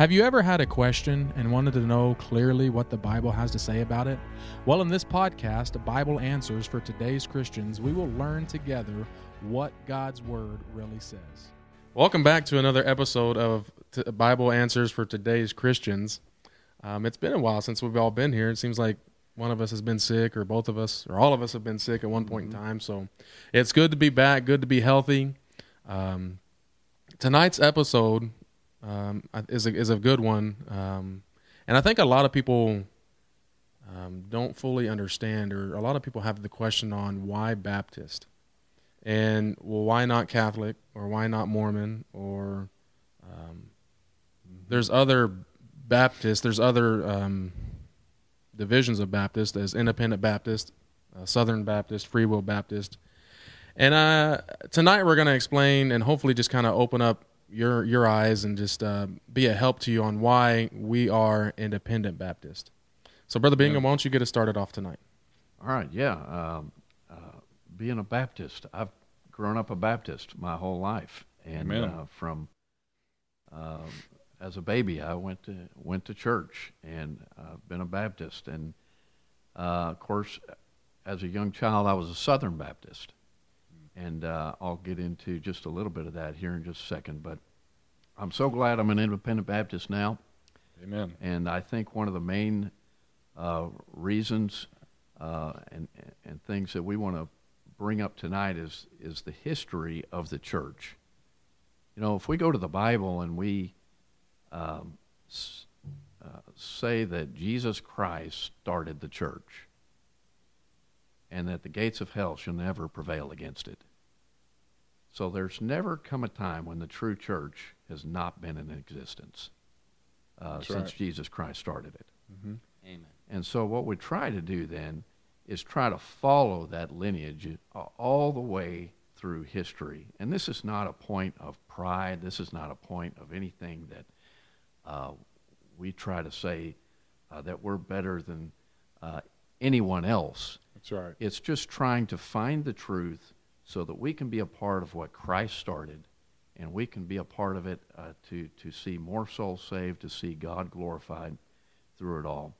Have you ever had a question and wanted to know clearly what the Bible has to say about it? Well, in this podcast, Bible Answers for Today's Christians, we will learn together what God's Word really says. Welcome back to another episode of T- Bible Answers for Today's Christians. Um, it's been a while since we've all been here. It seems like one of us has been sick, or both of us, or all of us have been sick at one point in time. So it's good to be back, good to be healthy. Um, tonight's episode um, is a, is a good one, um, and I think a lot of people um, don't fully understand, or a lot of people have the question on why Baptist, and well, why not Catholic, or why not Mormon, or um, there's other Baptists, there's other um, divisions of Baptist, as Independent Baptist, uh, Southern Baptist, Free Will Baptist. And uh, tonight we're going to explain and hopefully just kind of open up your your eyes and just uh, be a help to you on why we are independent Baptist. So, Brother Bingham, why don't you get us started off tonight? All right, yeah. Um, uh, being a Baptist, I've grown up a Baptist my whole life, and uh, from um, as a baby, I went to went to church and uh, been a Baptist, and uh, of course, as a young child, I was a Southern Baptist and uh, I'll get into just a little bit of that here in just a second. But I'm so glad I'm an independent Baptist now. Amen. And I think one of the main uh, reasons uh, and and things that we want to bring up tonight is is the history of the church. You know, if we go to the Bible and we um, uh, say that Jesus Christ started the church and that the gates of hell shall never prevail against it. So there's never come a time when the true church has not been in existence uh, since right. Jesus Christ started it. Mm-hmm. Amen. And so what we try to do then is try to follow that lineage all the way through history. And this is not a point of pride. This is not a point of anything that uh, we try to say uh, that we're better than uh, anyone else. That's right. It's just trying to find the truth so that we can be a part of what Christ started and we can be a part of it uh, to, to see more souls saved, to see God glorified through it all.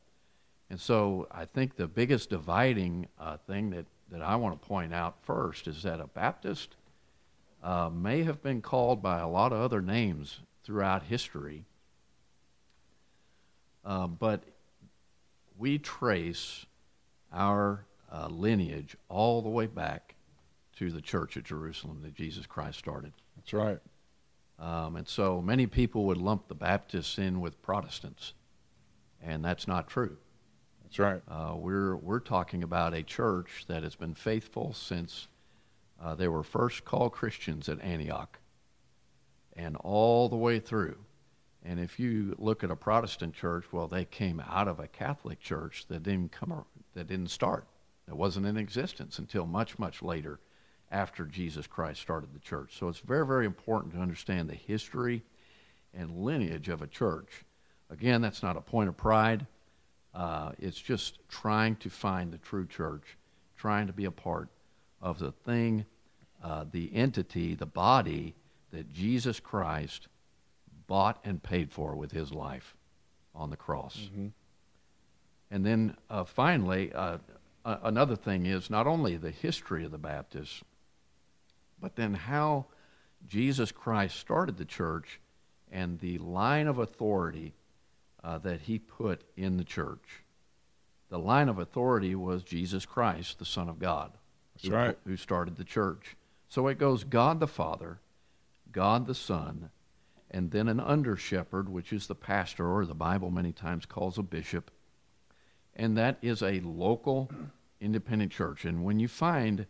And so I think the biggest dividing uh, thing that, that I want to point out first is that a Baptist uh, may have been called by a lot of other names throughout history, uh, but we trace our uh, lineage all the way back to the church at Jerusalem that Jesus Christ started. That's right. Um, and so many people would lump the Baptists in with Protestants, and that's not true. That's right. Uh, we're, we're talking about a church that has been faithful since uh, they were first called Christians at Antioch and all the way through. And if you look at a Protestant church, well, they came out of a Catholic church that didn't come that didn't start. That wasn't in existence until much, much later after Jesus Christ started the church. So it's very, very important to understand the history and lineage of a church. Again, that's not a point of pride. Uh, it's just trying to find the true church, trying to be a part of the thing, uh, the entity, the body that Jesus Christ bought and paid for with his life on the cross. Mm-hmm. And then uh, finally, uh, another thing is not only the history of the Baptists, but then how Jesus Christ started the church and the line of authority uh, that he put in the church. The line of authority was Jesus Christ, the Son of God, who, right. who started the church. So it goes God the Father, God the Son, and then an under shepherd, which is the pastor, or the Bible many times calls a bishop. And that is a local independent church. And when you find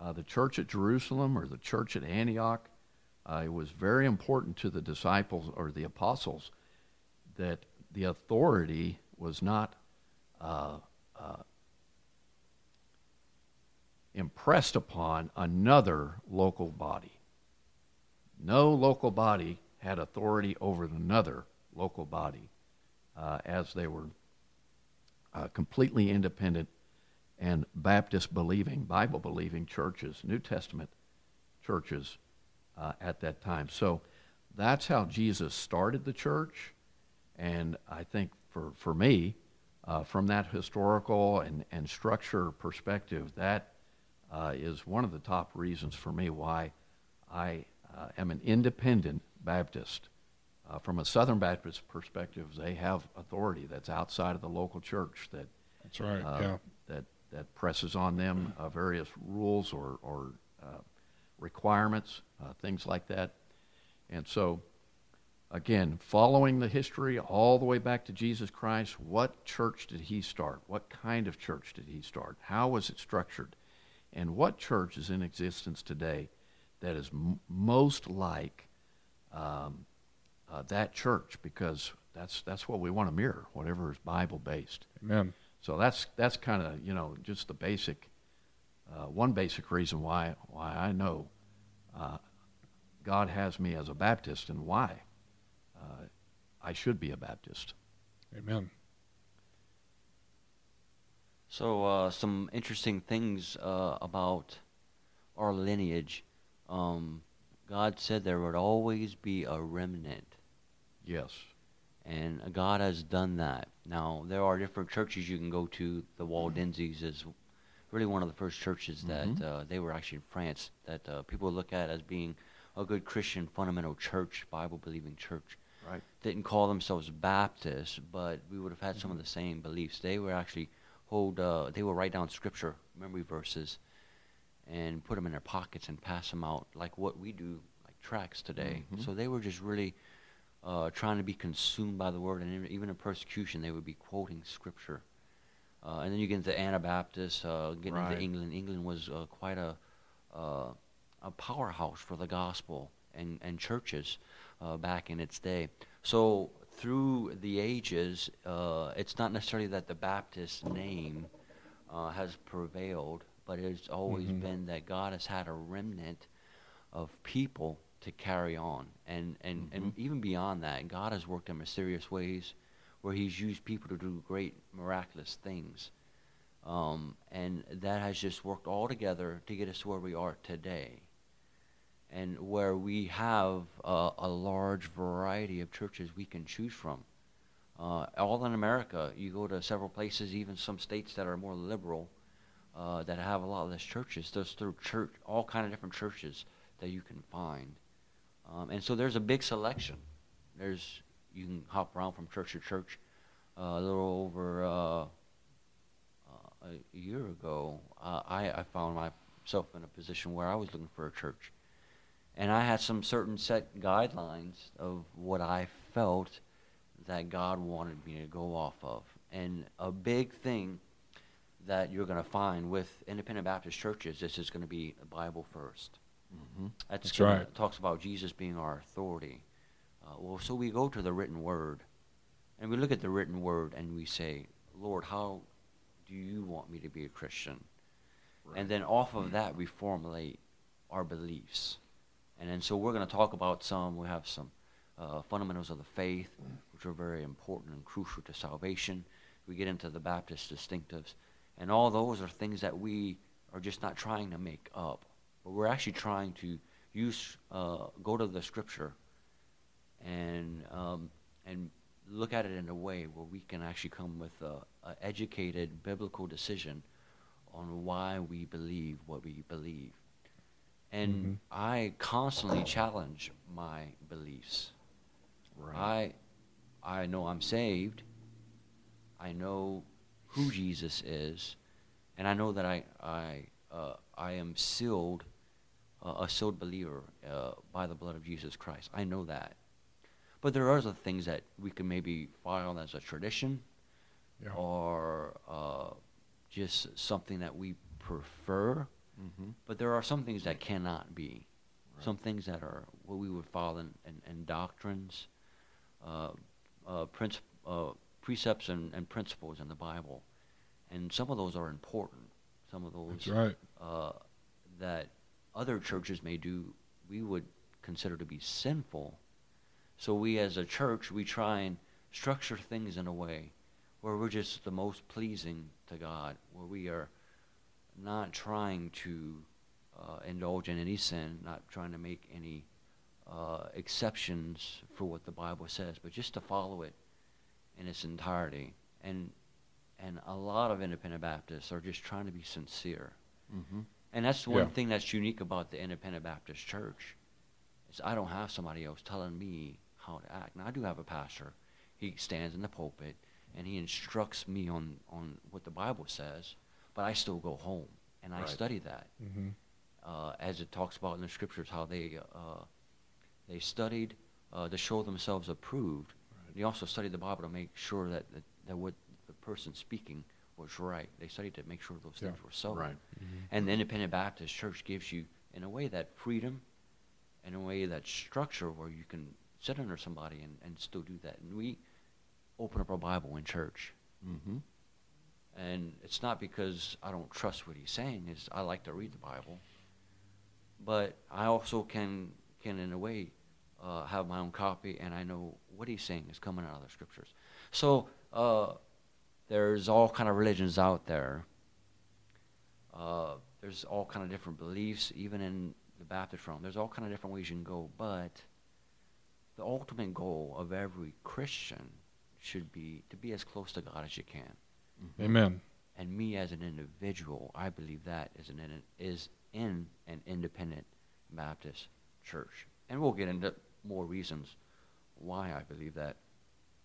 uh, the church at Jerusalem or the church at Antioch, uh, it was very important to the disciples or the apostles that the authority was not uh, uh, impressed upon another local body. No local body had authority over another local body uh, as they were uh, completely independent and Baptist believing, Bible believing churches, New Testament churches uh, at that time. So that's how Jesus started the church. And I think for, for me, uh, from that historical and, and structure perspective, that uh, is one of the top reasons for me why I uh, am an independent Baptist. Uh, from a Southern Baptist perspective, they have authority that's outside of the local church that that's right. uh, yeah. that that presses on them uh, various rules or or uh, requirements, uh, things like that. And so, again, following the history all the way back to Jesus Christ, what church did he start? What kind of church did he start? How was it structured? And what church is in existence today that is m- most like um, uh, that church? Because that's that's what we want to mirror, whatever is Bible based. Amen. So that's that's kind of you know just the basic, uh, one basic reason why why I know uh, God has me as a Baptist and why uh, I should be a Baptist. Amen. So, uh, some interesting things uh, about our lineage. Um, God said there would always be a remnant, Yes. and God has done that. Now, there are different churches you can go to. The Waldenses is really one of the first churches that Mhm. uh, they were actually in France that uh, people look at as being a good Christian fundamental church, Bible believing church. Right. Didn't call themselves Baptists, but we would have had some of the same beliefs. They were actually hold. Uh, they would write down scripture memory verses and put them in their pockets and pass them out like what we do, like tracts today. Mhm. So they were just really uh, trying to be consumed by the word, and even- in persecution, they would be quoting scripture. Uh, and then you get into Anabaptists, uh, getting Right. into England. England was uh, quite a uh, a powerhouse for the gospel and and churches uh, back in its day. So through the ages, uh, it's not necessarily that the Baptist name uh, has prevailed, but it's always Mhm. been that God has had a remnant of people to carry on, and and and even beyond that, God has worked in mysterious ways where He's used people to do great miraculous things, um, and that has just worked all together to get us to where we are today, and where we have uh, a large variety of churches we can choose from. Uh, all in America, you go to several places, even some states that are more liberal, uh, that have a lot less churches. There's through church, all kind of different churches that you can find, um, and so there's a big selection. There's you can hop around from church to church. Uh, a little over uh, uh, a year ago, uh, I, I found myself in a position where I was looking for a church, and I had some certain set guidelines of what I felt that God wanted me to go off of. And a big thing that you're going to find with independent Baptist churches, is going to be Bible first. Mm-hmm. That's, That's right. talks about Jesus being our authority. Uh, well, so we go to the written word, and we look at the written word, and we say, Lord, how do you want me to be a Christian? And then off of that, we formulate our beliefs. And then so we're going to talk about some. We have some uh, fundamentals of the faith, which are very important and crucial to salvation. We get into the Baptist distinctives. And all those are things that we are just not trying to make up, but we're actually trying to use, uh, go to the scripture and, um, and look at it in a way where we can actually come with a, a educated biblical decision on why we believe what we believe. And Mhm. I constantly challenge my beliefs. Right. I I know I'm saved. I know who Jesus is, and I know that I I uh, I am sealed, uh, a sealed believer uh, by the blood of Jesus Christ. I know that. But there are other things that we can maybe file as a tradition, Yeah. or uh, just something that we prefer. mm-hmm. But there are some things that cannot be. Right. Some things that are what we would follow in, in, in doctrines, uh, uh, princi- uh, precepts, and, and principles in the Bible. And some of those are important. Some of That's those right. uh, that other churches may do, we would consider to be sinful. So we as a church, we try and structure things in a way where we're just the most pleasing to God, where we are not trying to uh, indulge in any sin, not trying to make any uh, exceptions for what the Bible says, but just to follow it in its entirety. And and a lot of independent Baptists are just trying to be sincere. Mm-hmm. And that's the one Yeah. thing that's unique about the Independent Baptist Church. Is I don't have somebody else telling me how to act. Now I do have a pastor. He stands in the pulpit and he instructs me on, on what the Bible says, but I still go home and I Right. study that. Mm-hmm. Uh, as it talks about in the scriptures, how they uh, they studied uh, to show themselves approved. They also studied the Bible to make sure that, that, that what the person speaking was right. They studied to make sure those Yeah. things were so. Right. And the Independent Baptist Church gives you, in a way, that freedom, in a way, that structure where you can sit under somebody and, and still do that. And we open up our Bible in church. Mm-hmm. And it's not because I don't trust what he's saying, is I like to read the Bible. But I also can, can in a way, uh, have my own copy, and I know what he's saying is coming out of the scriptures. So uh, there's all kind of religions out there. Uh, there's all kind of different beliefs, even in the Baptist realm. There's all kind of different ways you can go, but the ultimate goal of every Christian should be to be as close to God as you can. Amen. And me as an individual, I believe that is an in, is in an independent Baptist church. And we'll get into more reasons why I believe that.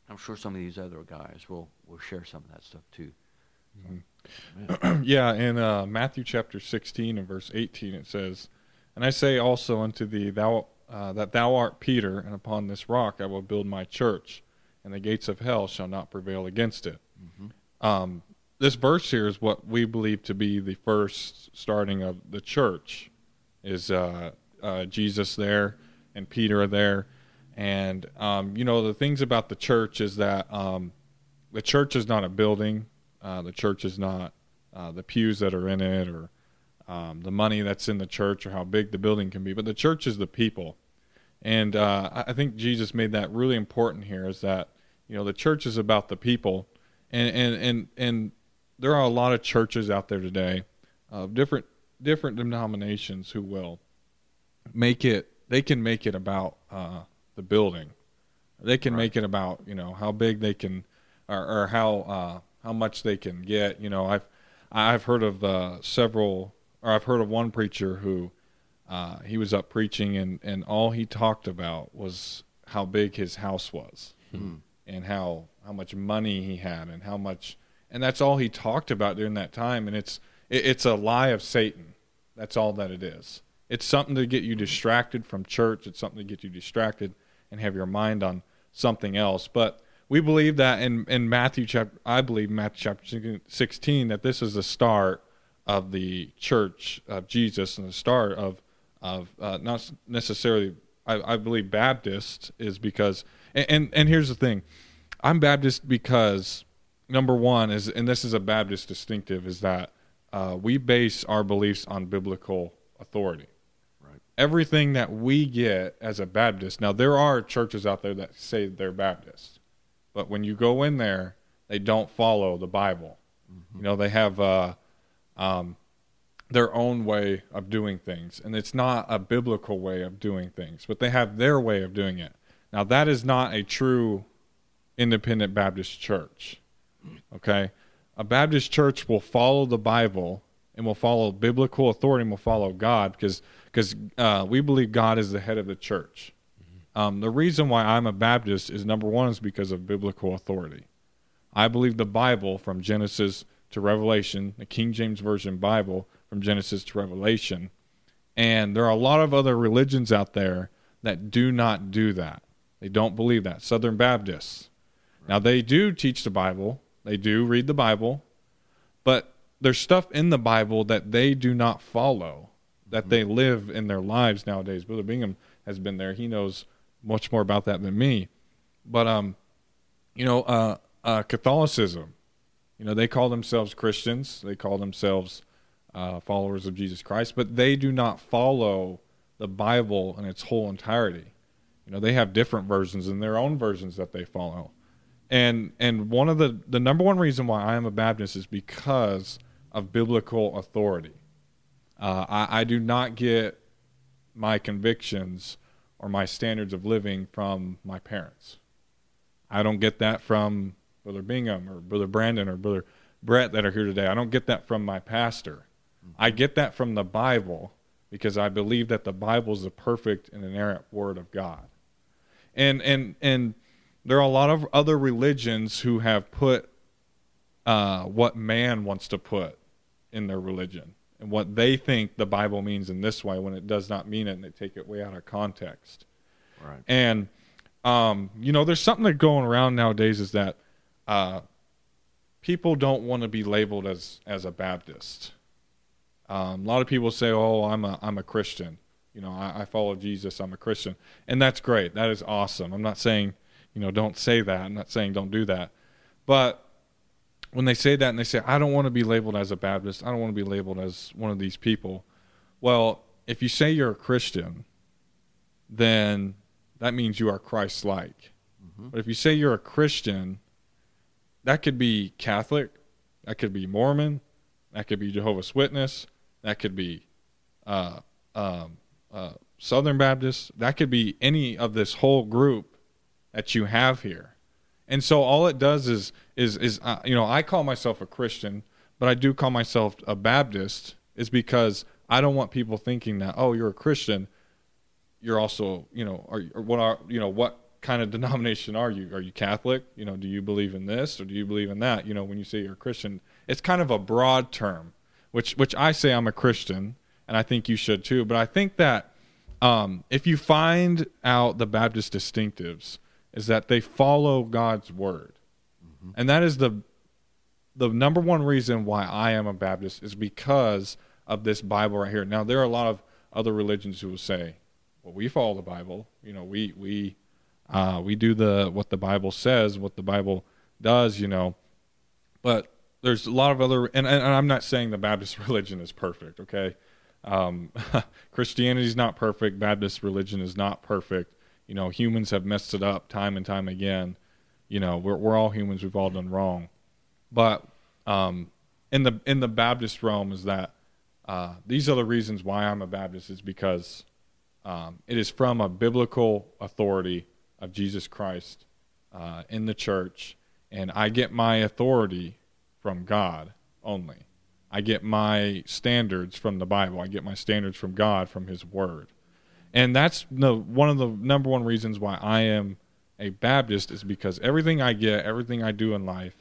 I'm sure some of these other guys will, will share some of that stuff too. yeah, in uh, Matthew chapter 16 and verse 18 it says, "And I say also unto thee, thou uh, that thou art Peter, and upon this rock I will build my church, and the gates of hell shall not prevail against it." Um, this verse here is what we believe to be the first starting of the church. Is uh, uh, Jesus there and Peter are there, and um, you know the things about the church is that um, the church is not a building. Uh, the church is not uh, the pews that are in it or um, the money that's in the church or how big the building can be. But the church is the people. And uh, I think Jesus made that really important here is that, you know, the church is about the people. And, and, and, and there are a lot of churches out there today of different, different denominations who will make it, they can make it about uh, the building. They can make it about, you know, how big they can or, or how uh, how much they can get. You know, I've I've heard of uh, several, or I've heard of one preacher who uh, he was up preaching, and and all he talked about was how big his house was, and how how much money he had, and how much, and that's all he talked about during that time. And it's it, it's a lie of Satan. That's all that it is. It's something to get you distracted from church. It's something to get you distracted and have your mind on something else. But we believe that in, in Matthew chapter, I believe Matthew chapter 16, that this is the start of the church of Jesus and the start of, of uh, not necessarily, I, I believe Baptist is because, and, and, and here's the thing, I'm Baptist because number one is, and this is a Baptist distinctive, is that uh, we base our beliefs on biblical authority. Everything that we get as a Baptist. Now there are churches out there that say they're Baptist, but when you go in there, they don't follow the Bible. You know, they have uh, um, their own way of doing things, and it's not a biblical way of doing things, but they have their way of doing it. Now that is not a true independent Baptist church. Okay, a Baptist church will follow the Bible and we'll follow biblical authority and will follow God because because uh, we believe God is the head of the church. Um, the reason why I'm a Baptist is number one is because of biblical authority. I believe the Bible from Genesis to Revelation, the King James Version Bible from Genesis to Revelation, and there are a lot of other religions out there that do not do that. They don't believe that. Southern Baptists. Now they do teach the Bible. They do read the Bible, but there's stuff in the Bible that they do not follow, that they live in their lives nowadays. Brother Bingham has been there. He knows much more about that than me. But um, you know, uh, uh, Catholicism. You know, they call themselves Christians. They call themselves uh, followers of Jesus Christ, but they do not follow the Bible in its whole entirety. You know, they have different versions and their own versions that they follow. And and one of the the number one reason why I am a Baptist is because of biblical authority. Uh, I, I do not get my convictions or my standards of living from my parents. I don't get that from Brother Bingham or Brother Brandon or Brother Brett that are here today. I don't get that from my pastor. I get that from the Bible because I believe that the Bible is the perfect and inerrant word of God. And and and there are a lot of other religions who have put uh, what man wants to put in their religion and what they think the Bible means in this way when it does not mean it and they take it way out of context. Right. And um, you know, there's something that going around nowadays is that uh, people don't want to be labeled as as a Baptist. Um, a lot of people say, "Oh, I'm a I'm a Christian." You know, I, I follow Jesus. I'm a Christian, and that's great. That is awesome. I'm not saying, you know, don't say that. I'm not saying don't do that, but when they say that and they say, "I don't want to be labeled as a Baptist. I don't want to be labeled as one of these people," well, if you say you're a Christian, then that means you are Christ-like. Mm-hmm. But if you say you're a Christian, that could be Catholic, that could be Mormon, that could be Jehovah's Witness, that could be uh, um, uh, Southern Baptist, that could be any of this whole group that you have here. And so all it does is is is uh, you know I call myself a Christian, but I do call myself a Baptist is because I don't want people thinking that oh you're a Christian, you're also you know are or what are you know what kind of denomination are you? Are you Catholic? You know, do you believe in this or do you believe in that? You know, when you say you're a Christian, it's kind of a broad term, which which I say I'm a Christian, and I think you should too. But I think that um, if you find out the Baptist distinctives, is that they follow God's word, and that is the the number one reason why I am a Baptist is because of this Bible right here. Now there are a lot of other religions who will say, "Well, we follow the Bible. You know, we we uh, we do the what the Bible says, what the Bible does. You know." But there's a lot of other, and, and I'm not saying the Baptist religion is perfect. Okay, um, Christianity is not perfect. Baptist religion is not perfect. You know, humans have messed it up time and time again. You know, we're we're all humans. We've all done wrong. But um, in the in the Baptist realm is that uh, these are the reasons why I'm a Baptist is because um, it is from a biblical authority of Jesus Christ uh, in the church, and I get my authority from God only. I get my standards from the Bible. I get my standards from God from His Word, and that's the one of the number one reasons why I am a Baptist is because everything I get, everything I do in life,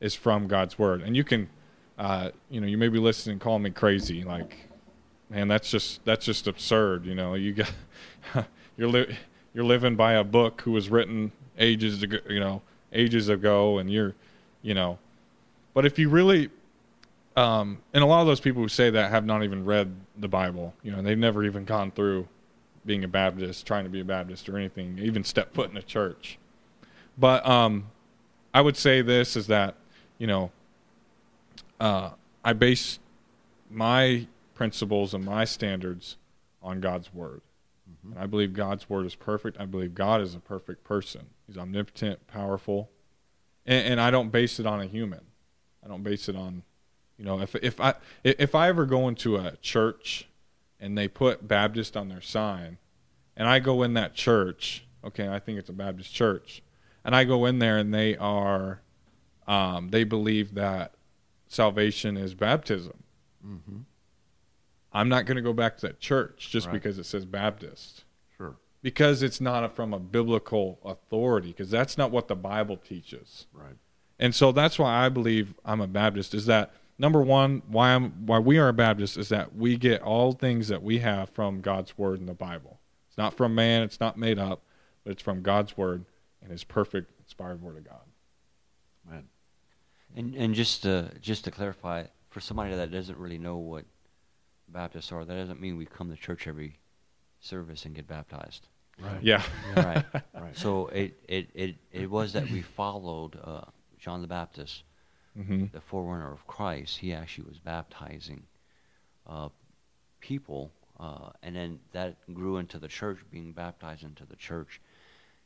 is from God's Word. And you can, uh, you know, you may be listening and call me crazy, like, man, that's just that's just absurd. You know, you got you're li- you're living by a book who was written ages ago, you know, ages ago, and you're, you know, but if you really um, and a lot of those people who say that have not even read the Bible. You know, they've never even gone through being a Baptist, trying to be a Baptist or anything, even step foot in a church. But um, I would say this is that, you know, uh, I base my principles and my standards on God's word. Mm-hmm. And I believe God's word is perfect. I believe God is a perfect person. He's omnipotent, powerful. And, and I don't base it on a human. I don't base it on you know, if if I if I ever go into a church and they put Baptist on their sign, and I go in that church, okay, I think it's a Baptist church, and I go in there and they are, um, they believe that salvation is baptism. Mm-hmm. I'm not going to go back to that church just Right. because it says Baptist. Sure. Because it's not a, from a biblical authority, because that's not what the Bible teaches. Right. And so that's why I believe I'm a Baptist is that number one, why I'm why we are a Baptist is that we get all things that we have from God's word in the Bible. It's not from man, it's not made up, but it's from God's word and his perfect inspired word of God. Man. And and just to just to clarify, for somebody that doesn't really know what Baptists are, that doesn't mean we come to church every service and get baptized. Right. Yeah. Right. Right. So it, it, it, it was that we followed uh, John the Baptist, hmm the forerunner of Christ. He actually was baptizing uh, people, uh, and then that grew into the church, being baptized into the church.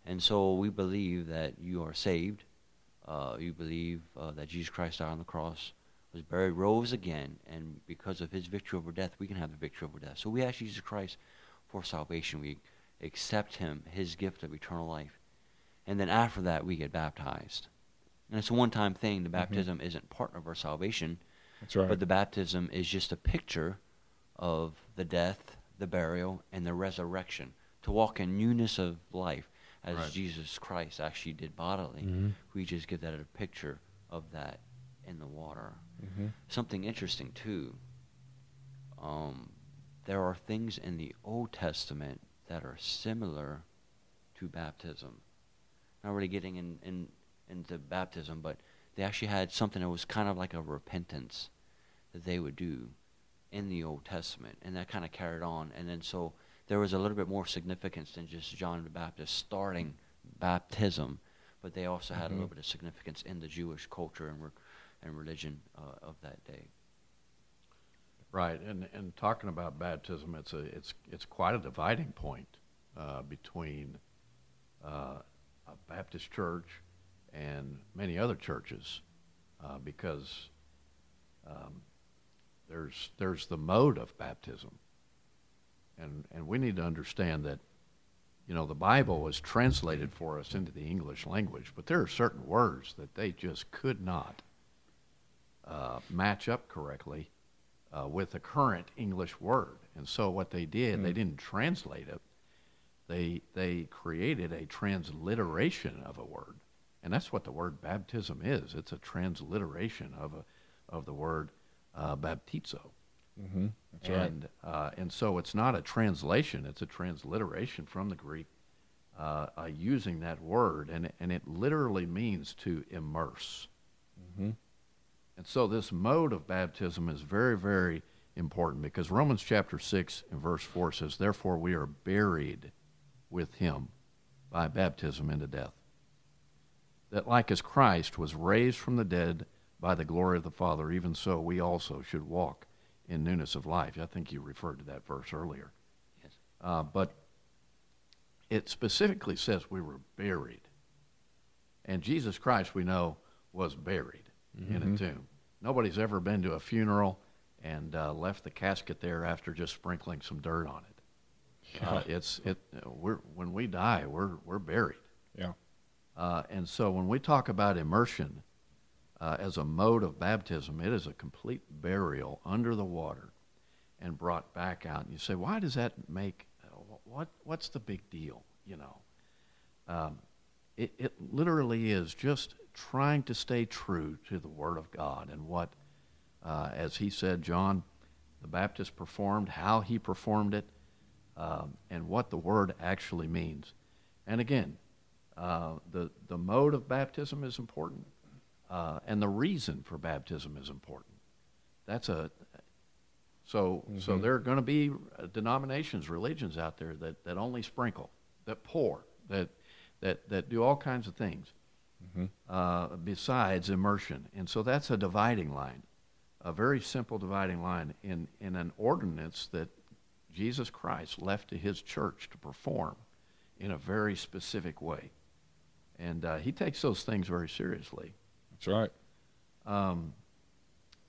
And so we believe that you are saved. Uh, you believe uh, that Jesus Christ died on the cross, was buried, rose again, and because of his victory over death, we can have the victory over death. So we ask Jesus Christ for salvation. We accept him, his gift of eternal life. And then after that, we get baptized. And it's a one time thing. The baptism isn't part of our salvation, That's right. but the baptism is just a picture of the death, the burial, and the resurrection. To walk in newness of life as Right. Jesus Christ actually did bodily. Mhm. We just give that a picture of that in the water. hmm Something interesting, too. Um, there are things in the Old Testament that are similar to baptism. Not really getting in, in into baptism, but they actually had something that was kind of like a repentance that they would do in the Old Testament, and that kind of carried on. And then so there was a little bit more significance than just John the Baptist starting baptism, but they also had a little Mhm. bit of significance in the Jewish culture and, re- and religion uh, of that day. Right, and and talking about baptism, it's a it's it's quite a dividing point uh, between uh, a Baptist church and many other churches, uh, because um, there's there's the mode of baptism, and and we need to understand that, you know, the Bible was translated for us into the English language, but there are certain words that they just could not uh, match up correctly uh, with the current English word. And so what they did, they Mm. didn't translate it. They they created a transliteration of a word, and that's what the word baptism is. It's a transliteration of a of the word uh, baptizo. hmm That's right. and uh, and so it's not a translation; it's a transliteration from the Greek, uh, uh, using that word, and it- and it literally means to immerse. hmm And so this mode of baptism is very, very important because Romans chapter 6 and verse 4 says, Therefore we are buried with him by baptism into death. That like as Christ was raised from the dead by the glory of the Father, even so we also should walk in newness of life. I think you referred to that verse earlier. Yes. Uh, but it specifically says we were buried. And Jesus Christ, we know, was buried in a Mhm. tomb. Nobody's ever been to a funeral and uh, left the casket there after just sprinkling some dirt on it. Uh, it's it. We're when we die, we're we're buried. Yeah. Uh, and so when we talk about immersion uh, as a mode of baptism, it is a complete burial under the water and brought back out. And you say, why does that make? What what's the big deal? You know, um, it it literally is just trying to stay true to the Word of God and what, uh, as he said, John the Baptist performed, how he performed it, um, and what the Word actually means. And again, uh, the the mode of baptism is important, uh, and the reason for baptism is important. That's a so so Mhm. there are going to be uh, denominations, religions out there that, that only sprinkle, that pour, that that that do all kinds of things hmm uh, besides immersion, and so that's a dividing line, a very simple dividing line in in an ordinance that Jesus Christ left to His church to perform in a very specific way, and uh, He takes those things very seriously. That's right. Um,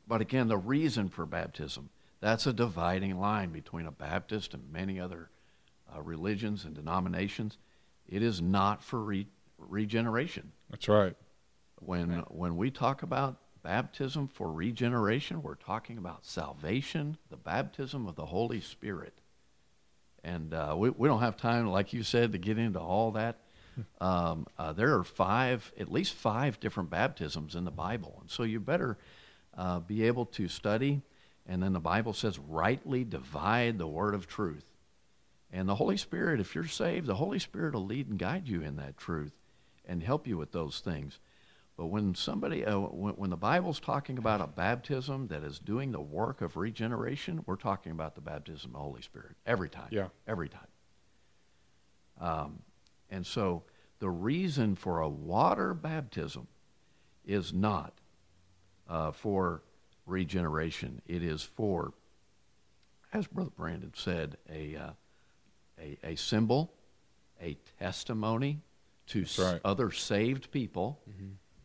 but again, the reason for baptism, that's a dividing line between a Baptist and many other uh, religions and denominations. It is not for re- regeneration. That's right. When, when we talk about baptism for regeneration, we're talking about salvation, the baptism of the Holy Spirit. And uh, we, we don't have time, like you said, to get into all that. Um, uh, there are five, at least five different baptisms in the Bible. And so you better uh, be able to study. And then the Bible says, rightly divide the word of truth. And the Holy Spirit, if you're saved, the Holy Spirit will lead and guide you in that truth and help you with those things. But when somebody, uh, when, when the Bible's talking about a baptism that is doing the work of regeneration, we're talking about the baptism of the Holy Spirit every time. Yeah. Every time. Um, and so the reason for a water baptism is not uh, for regeneration. It is for, as Brother Brandon said, a, uh, a, a symbol, a testimony to That's s- other saved people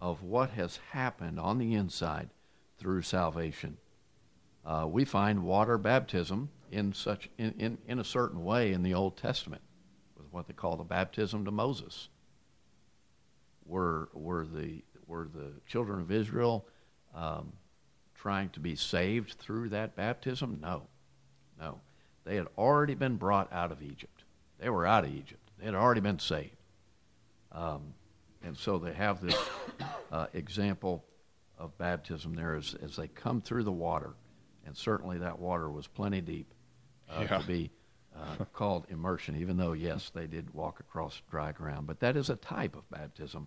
of what has happened on the inside through salvation. Uh, we find water baptism in such in, in, in a certain way in the Old Testament what they call the baptism to Moses, where where the were the children of Israel um, trying to be saved through that baptism? No, no. They had already been brought out of Egypt. They were out of Egypt. They had already been saved. Um, and so they have this uh, example of baptism there as, as they come through the water. And certainly that water was plenty deep uh, Yeah. to be uh, called immersion, even though, yes, they did walk across dry ground. But that is a type of baptism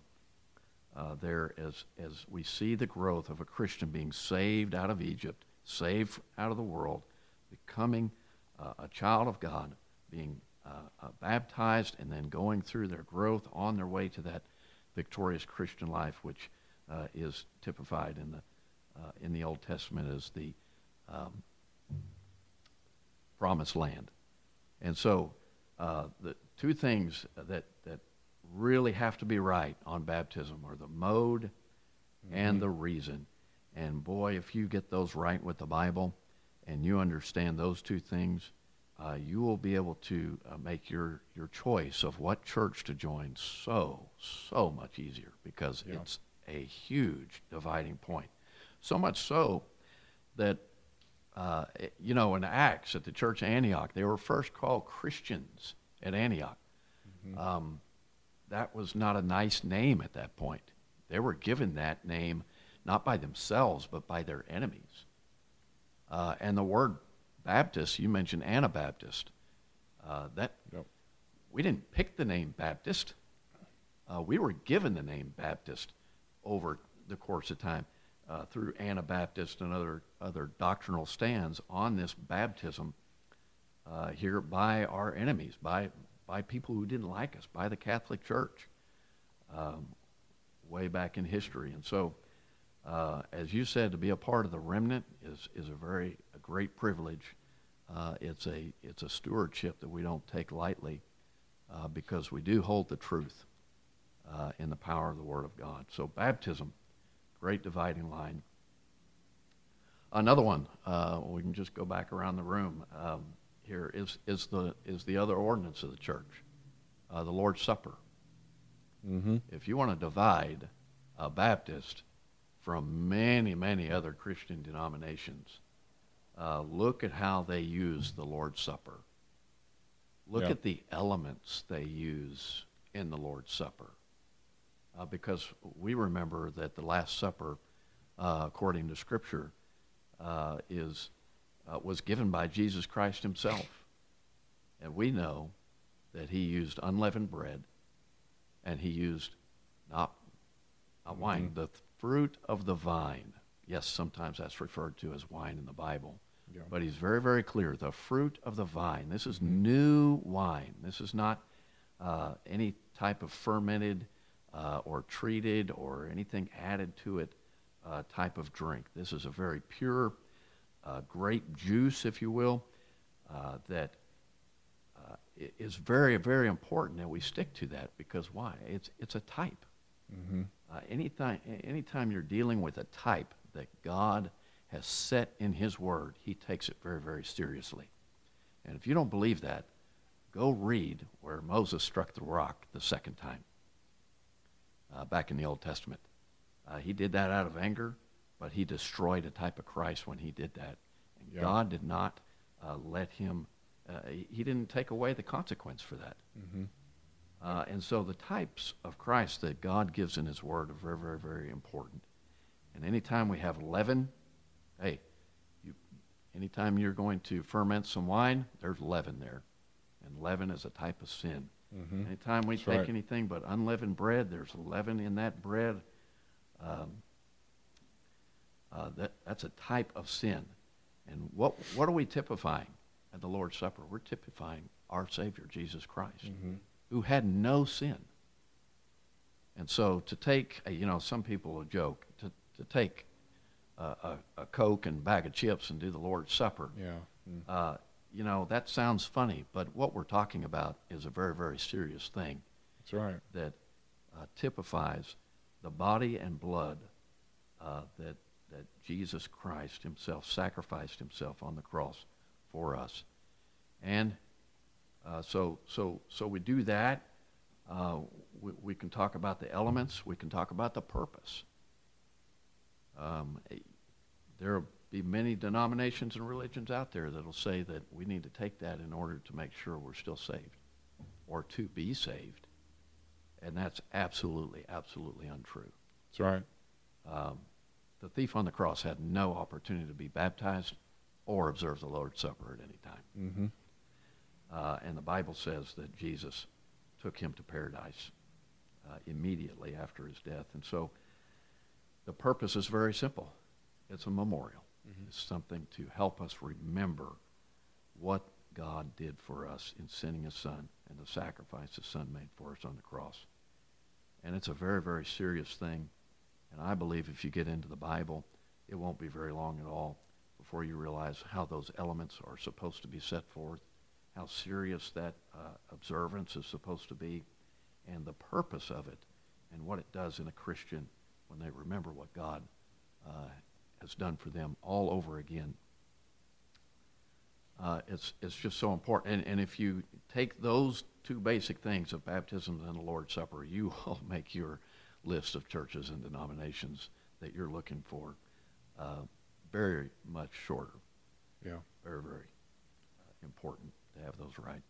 uh, there as, as we see the growth of a Christian being saved out of Egypt, saved out of the world, becoming uh, a child of God, being uh, uh, baptized, and then going through their growth on their way to that victorious Christian life, which uh, is typified in the, in the Old Testament as the um, promised land. And so, uh, the two things that, that really have to be right on baptism are the mode and the reason. And boy, if you get those right with the Bible and you understand those two things, uh, you will be able to uh, make your, your choice of what church to join so, so much easier because Yeah. it's a huge dividing point. So much so that uh, you know, in Acts at the church of Antioch, they were first called Christians at Antioch. Um, that was not a nice name at that point. They were given that name not by themselves, but by their enemies. Uh, and the word Baptist, you mentioned Anabaptist. Uh, that Yep. we didn't pick the name Baptist. Uh, we were given the name Baptist over the course of time uh, through Anabaptist and other other doctrinal stands on this baptism uh, here by our enemies, by by people who didn't like us, by the Catholic Church, um, way back in history. And so, uh, as you said, to be a part of the remnant is is a very a great privilege. Uh, it's a it's a stewardship that we don't take lightly uh, because we do hold the truth uh, in the power of the Word of God. So baptism, great dividing line. Another one, uh, we can just go back around the room. Um, here is is the is the other ordinance of the church, uh, the Lord's Supper. Mm-hmm. If you want to divide a Baptist from many many other Christian denominations, uh, look at how they use the Lord's Supper. Look Yeah. at the elements they use in the Lord's Supper. Uh, because we remember that the Last Supper, uh, according to Scripture, uh, is, uh, was given by Jesus Christ himself. And we know that he used unleavened bread and he used not, not wine, Mhm. the fruit of the vine. Yes, sometimes that's referred to as wine in the Bible. Yeah. But he's very, very clear. The fruit of the vine. This is new wine. This is not uh, any type of fermented uh, or treated or anything added to it uh, type of drink. This is a very pure uh, grape juice, if you will, uh, that uh, is very, very important that we stick to that because why? It's, it's a type. Mm-hmm. Uh, anytime, anytime you're dealing with a type that God has set in His Word, He takes it very, very seriously. And if you don't believe that, go read where Moses struck the rock the second time uh, back in the Old Testament. Uh, he did that out of anger, but he destroyed a type of Christ when he did that. And Yeah. God did not uh, let him, uh, he he didn't take away the consequence for that. Mm-hmm. Uh, and so the types of Christ that God gives in His Word are very, very, very important. And anytime we have leaven, hey, you, anytime you're going to ferment some wine, there's leaven there. And leaven is a type of sin. Mm-hmm. Anytime we That's take right. anything but unleavened bread, there's leaven in that bread. Um, uh, that, that's a type of sin. And what, what are we typifying at the Lord's Supper? We're typifying our Savior, Jesus Christ Mm-hmm. who had no sin. And so to take, uh, you know, some people will joke, to, to take uh, a, a Coke and bag of chips and do the Lord's Supper, Yeah. Mm. uh, you know, that sounds funny, but what we're talking about is a very, very serious thing That's right. that uh, typifies the body and blood uh, that, that Jesus Christ himself sacrificed himself on the cross for us. And uh, so, so, so we do that. Uh, we, we can talk about the elements. We can talk about the purpose. Um, eh, there will be many denominations and religions out there that'll say that we need to take that in order to make sure we're still saved or to be saved. And that's absolutely, absolutely untrue. That's right. Um, the thief on the cross had no opportunity to be baptized or observe the Lord's Supper at any time. Mm-hmm. Uh, and the Bible says that Jesus took him to paradise uh, immediately after his death. And so the purpose is very simple it's a memorial, it's something to help us remember what God did for us in sending his son and the sacrifice his son made for us on the cross. And it's a very, very serious thing. And I believe if you get into the Bible, it won't be very long at all before you realize how those elements are supposed to be set forth, how serious that uh, observance is supposed to be, and the purpose of it, and what it does in a Christian when they remember what God uh, has done for them all over again. Uh, it's, it's just so important. And, and if you take those two basic things of baptism and the Lord's Supper, you will make your list of churches and denominations that you're looking for uh, very much shorter. Yeah. Very, very uh, important to have those right.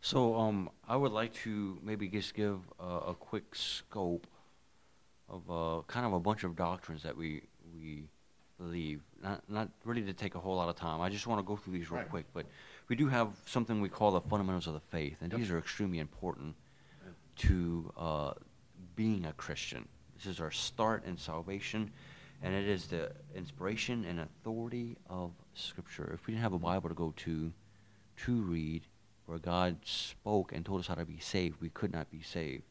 So um, I would like to maybe just give a, a quick scope of uh, kind of a bunch of doctrines that we we believe. Not not really to take a whole lot of time. I just want to go through these real Right. quick. But we do have something we call the fundamentals of the faith, and Yep. these are extremely important to uh, being a Christian. This is our start in salvation, and it is the inspiration and authority of Scripture. If we didn't have a Bible to go to, to read, where God spoke and told us how to be saved, we could not be saved.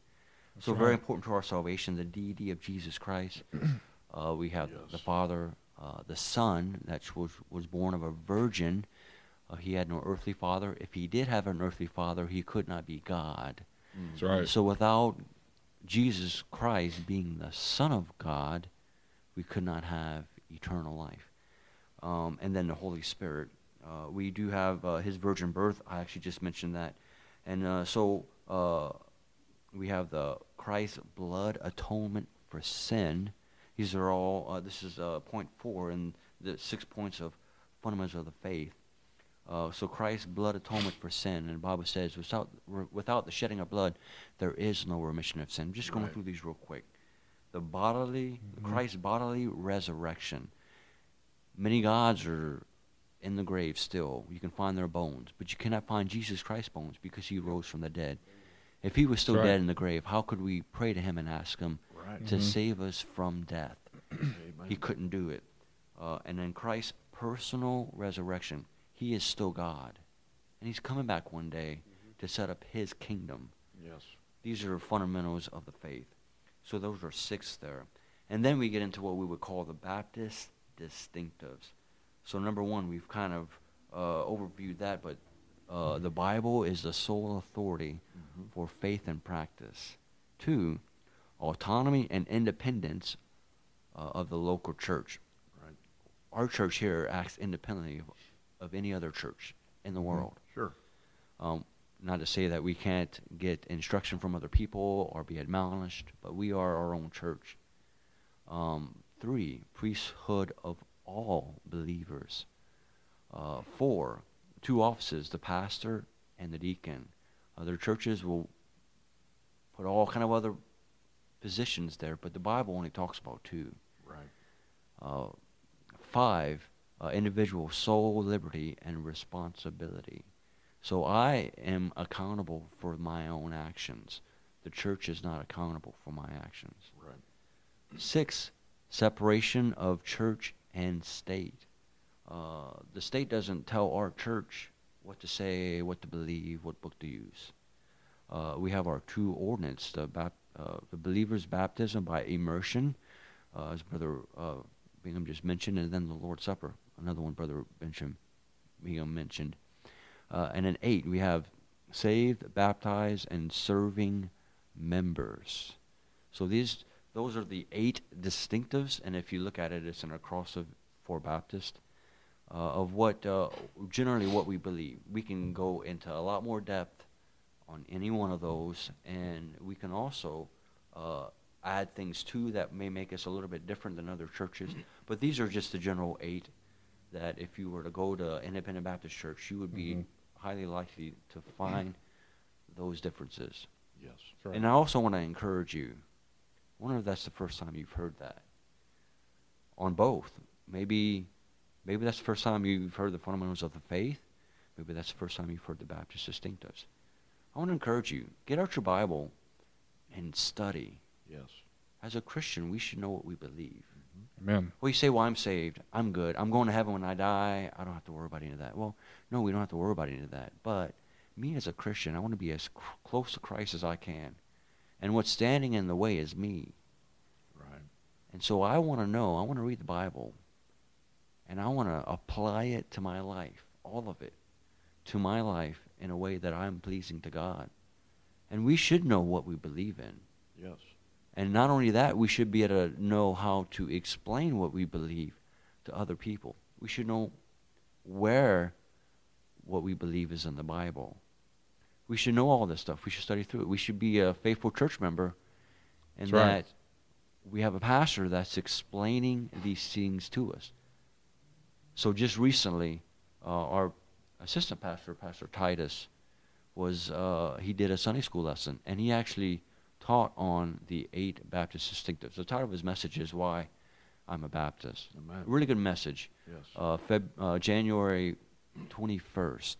So very important to our salvation, the deity of Jesus Christ. Uh, we have the Father, uh, the Son, that was was born of a virgin. Uh, he had no earthly father. If he did have an earthly father, he could not be God. That's right. So without Jesus Christ being the Son of God, we could not have eternal life. Um, and then the Holy Spirit. Uh, we do have uh, his virgin birth. I actually just mentioned that. And uh, so uh, we have the Christ's blood atonement for sin. These are all, uh, this is uh, point four in the six points of fundamentals of the faith. Uh, so Christ's blood atonement for sin, and the Bible says, without re- without the shedding of blood, there is no remission of sin. I'm just going Right. through these real quick. The bodily, Mhm. Christ's bodily resurrection. Many gods are in the grave still. You can find their bones, but you cannot find Jesus Christ's bones because he rose from the dead. If he was still right. dead in the grave, how could we pray to him and ask him Right. to Mhm. save us from death? He couldn't do it. Uh, and then Christ's personal resurrection. He is still God. And he's coming back one day to set up his kingdom. Yes. These are fundamentals of the faith. So those are six there. And then we get into what we would call the Baptist distinctives. So number one, we've kind of uh, overviewed that, but uh, the Bible is the sole authority Mhm. for faith and practice. Two, autonomy and independence uh, of the local church. Right. Our church here acts independently of, of any other church in the Mhm. world. Sure. Um, not to say that we can't get instruction from other people or be admonished, but we are our own church. Um, three, priesthood of all believers. Uh, four, two offices, the pastor and the deacon. Other churches will put all kind of other positions there, but the Bible only talks about two. Right. Uh, five, uh, individual soul liberty and responsibility. So I am accountable for my own actions. The church is not accountable for my actions. Right. Six, separation of church and state. Uh, the state doesn't tell our church what to say, what to believe, what book to use. Uh, we have our two ordinances, the, bap- uh, the believer's baptism by immersion, uh, as Brother uh, Bingham just mentioned, and then the Lord's Supper, another one Brother Bingham, Bingham mentioned. Uh, and then eight, we have saved, baptized, and serving members. So these, those are the eight distinctives, and if you look at it, it's an acrostic for Baptist uh, of what generally what we believe. We can go into a lot more depth on any one of those, and we can also uh, add things too that may make us a little bit different than other churches. But these are just the general eight that if you were to go to Independent Baptist Church, you would be Mhm. highly likely to find those differences. Yes. That's right. And I also want to encourage you. I wonder if that's the first time you've heard that. On both. Maybe maybe that's the first time you've heard the fundamentals of the faith. Maybe that's the first time you've heard the Baptist distinctives. I want to encourage you. Get out your Bible and study. Yes. As a Christian, we should know what we believe. Mm-hmm. Amen. Well, you say, well, I'm saved. I'm good. I'm going to heaven when I die. I don't have to worry about any of that. Well, no, we don't have to worry about any of that. But me as a Christian, I want to be as cr- close to Christ as I can. And what's standing in the way is me. Right. And so I want to know, I want to read the Bible, and I want to apply it to my life, all of it, to my life in a way that I'm pleasing to God. And we should know what we believe in. Yes. And not only that, we should be able to know how to explain what we believe to other people. We should know where what we believe is in the Bible. We should know all this stuff. We should study through it. We should be a faithful church member and That's right. that we have a pastor that's explaining these things to us. So just recently, uh, our assistant pastor, Pastor Titus, was uh, he did a Sunday school lesson, and he actually taught on the eight Baptist distinctives. The title of his message is "Why I'm a Baptist." Amen. Really good message. Yes. Uh, Feb, uh, January 21st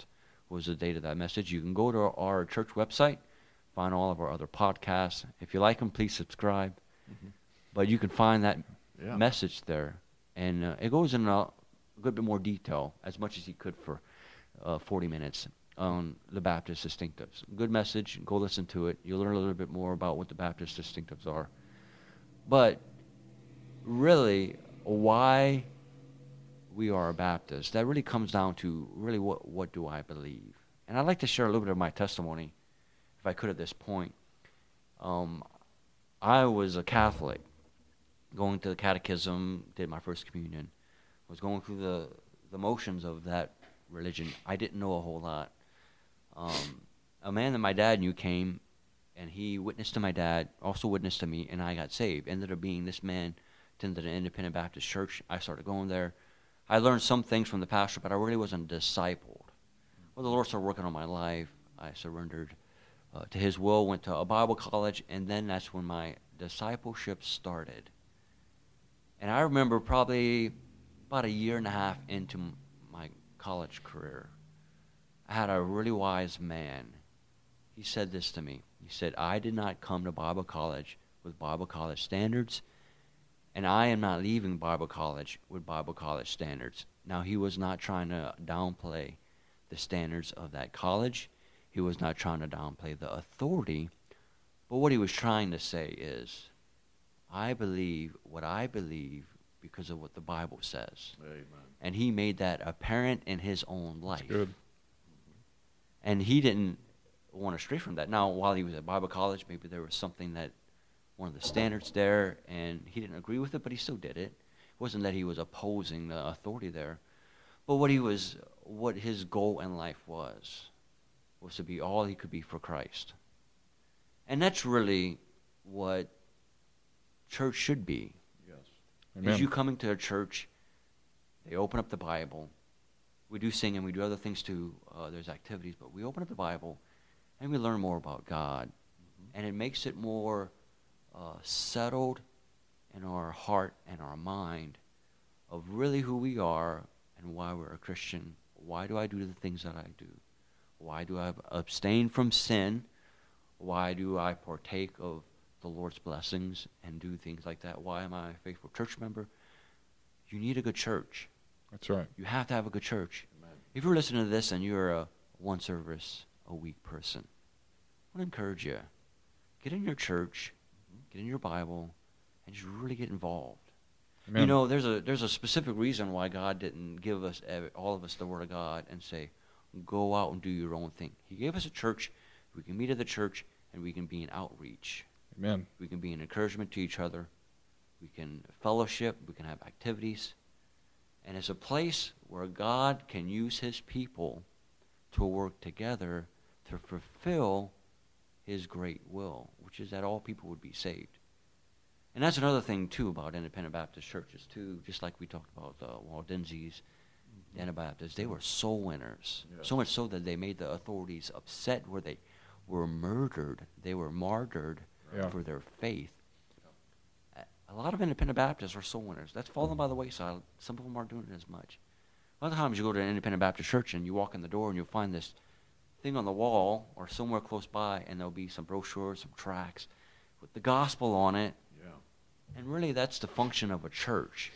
was the date of that message. You can go to our, our church website, find all of our other podcasts. If you like them, please subscribe. Mhm. But you can find that Yeah. message there, and uh, it goes in a good bit more detail, as much as he could for uh, 40 minutes on the Baptist distinctives. Good message. Go listen to it. You'll learn a little bit more about what the Baptist distinctives are. But really, why we are a Baptist, that really comes down to really what, what do I believe? And I'd like to share a little bit of my testimony, if I could at this point. Um, I was a Catholic, going to the catechism, did my first communion, was going through the, the motions of that religion. I didn't know a whole lot. Um, a man that my dad knew came, and he witnessed to my dad, also witnessed to me, and I got saved. Ended up being this man attended an independent Baptist church. I started going there. I learned some things from the pastor, but I really wasn't discipled. Well, the Lord started working on my life. I surrendered uh, to His will, went to a Bible college, and then that's when my discipleship started. And I remember probably about a year and a half into college career, I had a really wise man. He said this to me. He said, I did not come to Bible college with Bible college standards, and I am not leaving Bible college with Bible college standards. Now, he was not trying to downplay the standards of that college, he was not trying to downplay the authority, but what he was trying to say is, I believe what I believe because of what the Bible says. Amen. And he made that apparent in his own life. And he didn't want to stray from that. Now, while he was at Bible college, maybe there was something that one of the standards there, and he didn't agree with it, but he still did it. It wasn't that he was opposing the authority there, but what he was, what his goal in life was, was to be all he could be for Christ. And that's really what church should be. Yes. Amen. As you coming to a church, they open up the Bible. We do sing and we do other things too. Uh, there's activities, but we open up the Bible and we learn more about God, and it makes it more uh, settled in our heart and our mind of really who we are and why we're a Christian. Why do I do the things that I do? Why do I abstain from sin? Why do I partake of the Lord's blessings and do things like that? Why am I a faithful church member? You need a good church. That's right. You have to have a good church. Amen. If you're listening to this and you're a one service a week person, I want to encourage you. Get in your church, mm-hmm. get in your Bible, and just really get involved. Amen. You know, there's a there's a specific reason why God didn't give us all of us the Word of God and say, "Go out and do your own thing." He gave us a church. We can meet at the church, and we can be an outreach. Amen. We can be an encouragement to each other. We can fellowship. We can have activities. And it's a place where God can use His people to work together to fulfill His great will, which is that all people would be saved. And that's another thing too about independent Baptist churches too. Just like we talked about uh, the Waldenses, the mm-hmm. Anabaptists, they were soul winners. So much so that they made the authorities upset, where they were murdered. They were martyred Yeah. for their faith. A- lot of independent Baptists are soul winners. That's fallen by the wayside. Some of them aren't doing it as much. A lot of times you go to an independent Baptist church and you walk in the door and you'll find this thing on the wall or somewhere close by, and there'll be some brochures, some tracts with the gospel on it. Yeah. And really, that's the function of a church.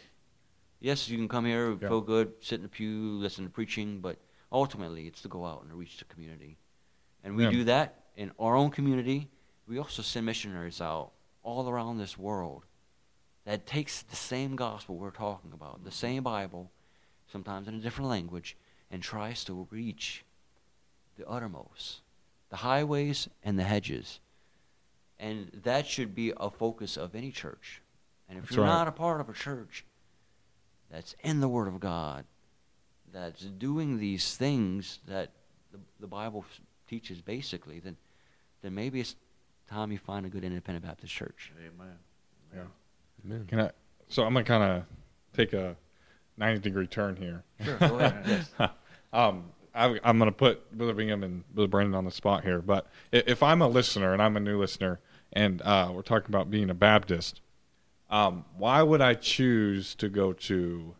Yes, you can come here, Yeah. feel good, sit in the pew, listen to preaching, but ultimately, it's to go out and reach the community. And we Yeah. do that in our own community. We also send missionaries out all around this world that takes the same gospel we're talking about, the same Bible, sometimes in a different language, and tries to reach the uttermost, the highways and the hedges. And that should be a focus of any church. And if That's you're right. not a part of a church that's in the Word of God, that's doing these things that the, the Bible teaches basically, then, then maybe it's time you find a good independent Baptist church. Amen. Yeah. Amen. Can I? So I'm gonna kind of take a 90 degree turn here. Sure, go ahead. yes. um, I, I'm going to put Brother Bingham and Brother Brandon on the spot here, but i- if I'm a listener and I'm a new listener, and uh, we're talking about being a Baptist, um, why would I choose to go to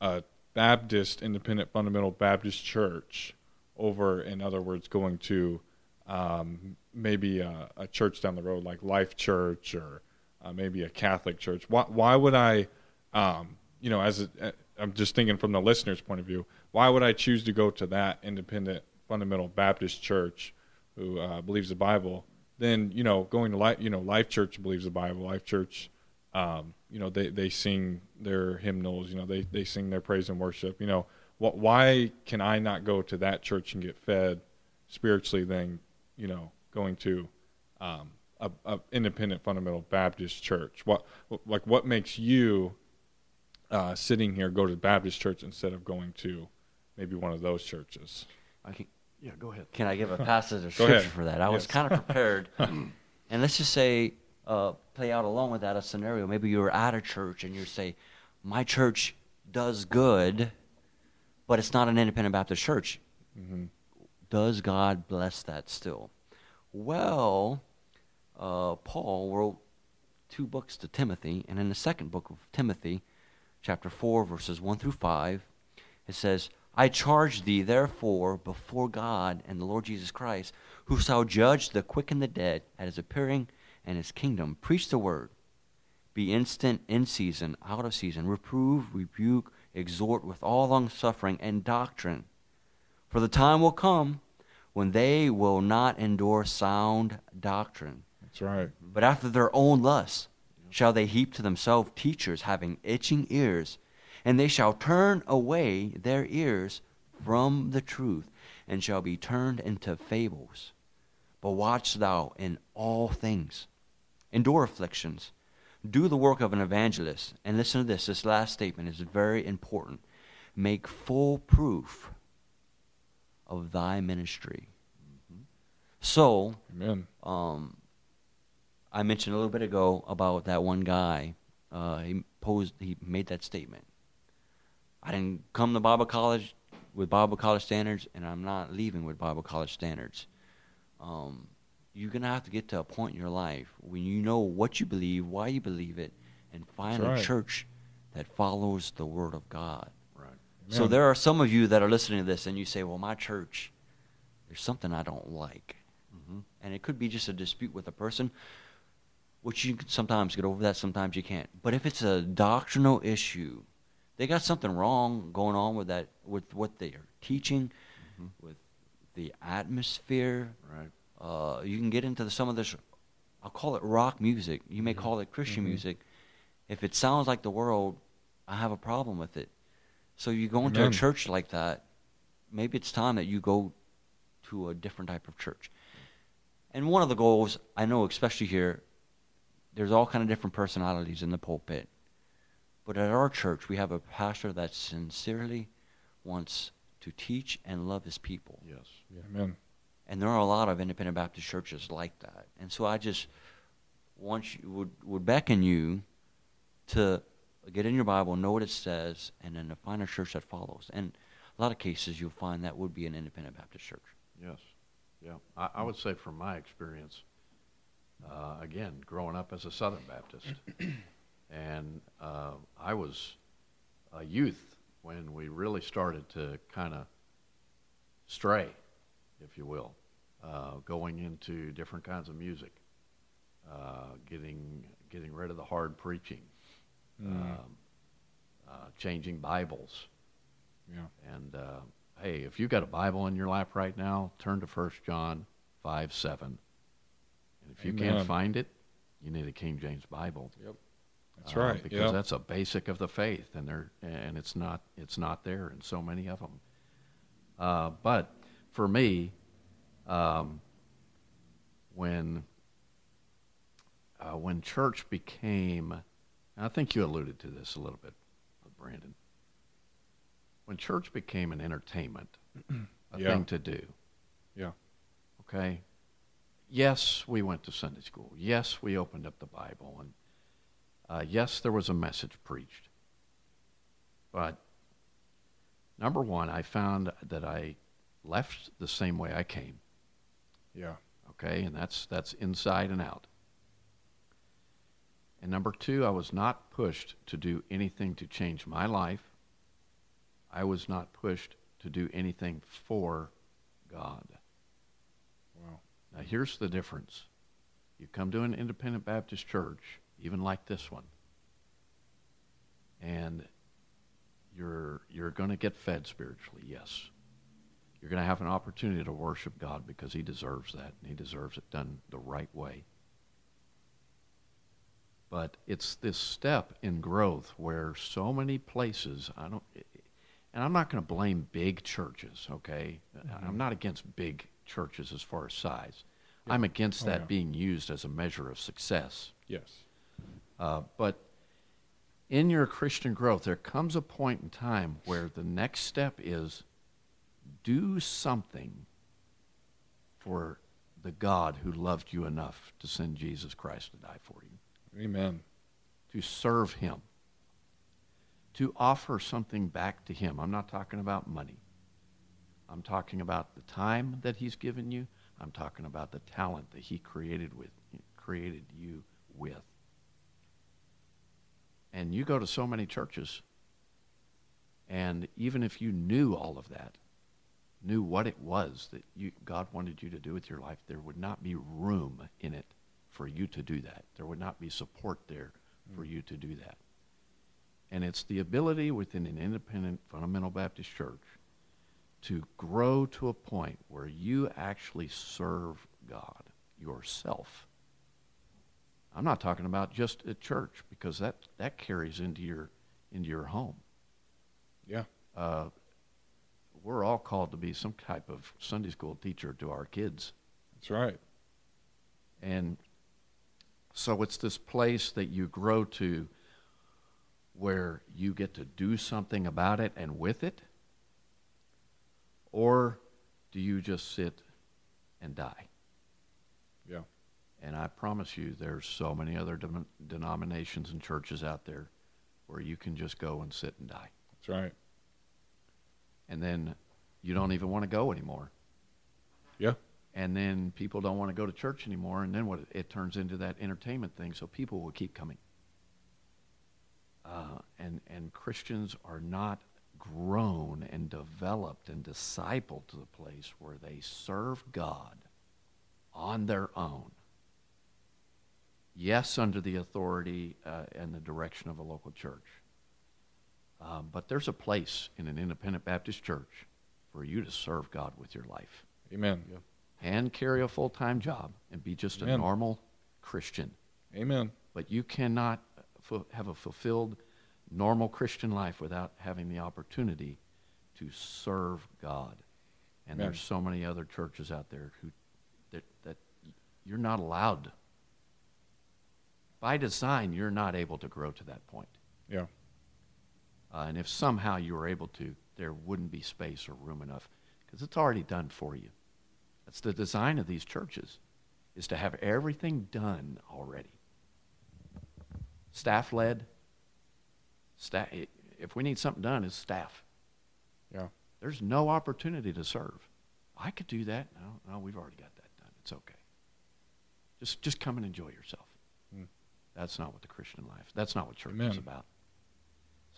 a Baptist, Independent Fundamental Baptist Church over, in other words, going to um, maybe a, a church down the road like Life Church or uh, maybe a Catholic church? Why, why would I, um, you know, as a, I'm just thinking from the listener's point of view, why would I choose to go to that independent fundamental Baptist church who uh, believes the Bible? Then you know, going to life, you know, Life Church believes the Bible. Life Church, um, you know, they they sing their hymnals. You know, they they sing their praise and worship. You know, what? Why can I not go to that church and get fed spiritually? Than you know, going to um, a, a independent fundamental Baptist church. What like what makes you uh, sitting here go to the Baptist church instead of going to maybe one of those churches? I can, yeah, go ahead. Can I give a passage of scripture for that? I was kind of prepared. and let's just say, uh, play out along with that a scenario. Maybe you're at a church and you say, My church does good, but it's not an independent Baptist church. hmm Does God bless that still? Well, uh, Paul wrote two books to Timothy, and in the second book of Timothy, chapter 4, verses 1 through 5, it says, I charge thee therefore before God and the Lord Jesus Christ, who shall judge the quick and the dead at his appearing and his kingdom. Preach the word. Be instant in season, out of season. Reprove, rebuke, exhort with all longsuffering and doctrine. For the time will come when they will not endure sound doctrine, That's right. but after their own lusts shall they heap to themselves teachers having itching ears, and they shall turn away their ears from the truth, and shall be turned into fables. But watch thou in all things, endure afflictions, do the work of an evangelist. And listen to this this last statement is very important. Make full proof of thy ministry. So, Amen. um, I mentioned a little bit ago about that one guy. Uh, he posed, he made that statement. I didn't come to Bible college with Bible college standards, and I'm not leaving with Bible college standards. Um, you're gonna have to get to a point in your life when you know what you believe, why you believe it, and find That's a church that follows the Word of God. Right. So there are some of you that are listening to this, and you say, "Well, my church, there's something I don't like." Mm-hmm. and it could be just a dispute with a person, which you can sometimes get over that, sometimes you can't. But if it's a doctrinal issue, they got something wrong going on with that, with what they are teaching, Mhm. with the atmosphere. Right. Uh, you can get into the, some of this. I'll call it rock music. You may Mhm. call it Christian Mhm. music. If it sounds like the world, I have a problem with it. So you go into a church like that, maybe it's time that you go to a different type of church. And one of the goals, I know, especially here, there's all kind of different personalities in the pulpit. But at our church, we have a pastor that sincerely wants to teach and love his people. Yes. Amen. And there are a lot of independent Baptist churches like that. And so I just wants you, would, would beckon you to get in your Bible, know what it says, and then to find a church that follows. And a lot of cases, you'll find that would be an independent Baptist church. Yes. Yeah. I, I would say from my experience, uh, again, growing up as a Southern Baptist, and uh, I was a youth when we really started to kind of stray, if you will, uh, going into different kinds of music, uh, getting getting rid of the hard preaching, um, uh, changing Bibles, Yeah. and uh, hey, if you've got a Bible in your lap right now, turn to 1 John 5 7. And if you Amen. can't find it, you need a King James Bible. Yep. That's Uh, right. Because yeah. that's a basic of the faith, and there and it's not it's not there in so many of them. Uh, but for me, um, when uh, when church became, and I think you alluded to this a little bit, Brandon. When church became an entertainment, a Yeah. thing to do. Yeah. Okay. Yes, we went to Sunday school. Yes, we opened up the Bible, and uh, yes, there was a message preached. But number one, I found that I left the same way I came. Yeah. Okay, and that's that's inside and out. And number two, I was not pushed to do anything to change my life. I was not pushed to do anything for God. Now, here's the difference. You come to an independent Baptist church, even like this one, and you're, you're going to get fed spiritually, yes. You're going to have an opportunity to worship God because He deserves that, and He deserves it done the right way. But it's this step in growth where so many places, I don't, and I'm not going to blame big churches, okay? Mm-hmm. I'm not against big churches as far as size. I'm against Oh, that yeah. being used as a measure of success. Yes. Uh, but in your Christian growth, there comes a point in time where the next step is do something for the God who loved you enough to send Jesus Christ to die for you, Amen. to serve Him, to offer something back to Him. I'm not talking about money. I'm talking about the time that He's given you. I'm talking about the talent that He created with created you with. And you go to so many churches, and even if you knew all of that, knew what it was that you, God wanted you to do with your life, there would not be room in it for you to do that. There would not be support there for you to do that. And it's the ability within an independent fundamental Baptist church to grow to a point where you actually serve God yourself. I'm not talking about just at church because that, that carries into your into your home. Yeah. Uh, we're all called to be some type of Sunday school teacher to our kids. That's right. And so it's this place that you grow to where you get to do something about it and with it? Or do you just sit and die? Yeah. And I promise you, there's so many other dem- denominations and churches out there where you can just go and sit and die. That's right. And then you don't even want to go anymore. Yeah. and then people don't want to go to church anymore, and then what? It turns into that entertainment thing, so people will keep coming. Uh, and and Christians are not grown and developed and discipled to the place where they serve God on their own. Yes, under the authority uh, and the direction of a local church. Um, but there's a place in an independent Baptist church for you to serve God with your life Amen. and carry a full time job and be just a normal Christian. Amen. But you cannot fu- have a fulfilled, normal Christian life without having the opportunity to serve God. And Amen. there's so many other churches out there who that, that you're not allowed. By design, you're not able to grow to that point. Yeah. Uh, and if somehow you were able to, there wouldn't be space or room enough because it's already done for you. That's the design of these churches, is to have everything done already. staff led. Staff, if we need something done, it's staff. Yeah. There's no opportunity to serve. I could do that. No, no, we've already got that done. It's okay. Just, just come and enjoy yourself. Mm. That's not what the Christian life. That's not what church Amen. is about.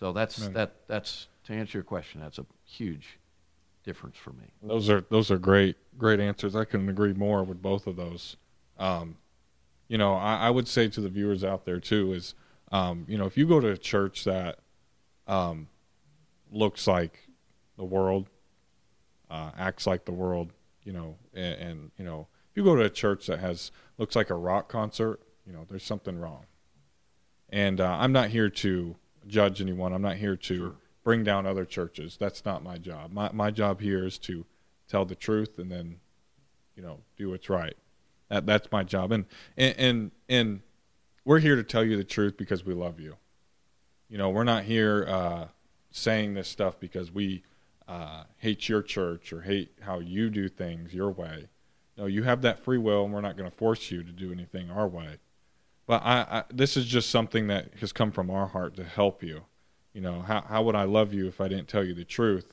So that's Amen. that. That's to answer your question. That's a huge difference for me. Those are those are great great answers. I couldn't agree more with both of those. Um, you know, I, I would say to the viewers out there too is, um, you know, if you go to a church that um, looks like the world, uh, acts like the world, you know, and, and you know, if you go to a church that has looks like a rock concert, you know, there's something wrong. And uh, I'm not here to judge anyone. I'm not here to Sure. bring down other churches. That's not my job. My my job here is to tell the truth and then, you know, do what's right. That that's my job. And and and, and we're here to tell you the truth because we love you. You know, we're not here uh, saying this stuff because we uh, hate your church or hate how you do things your way. No, you have that free will, and we're not going to force you to do anything our way. But I, I, this is just something that has come from our heart to help you. You know, how how would I love you if I didn't tell you the truth?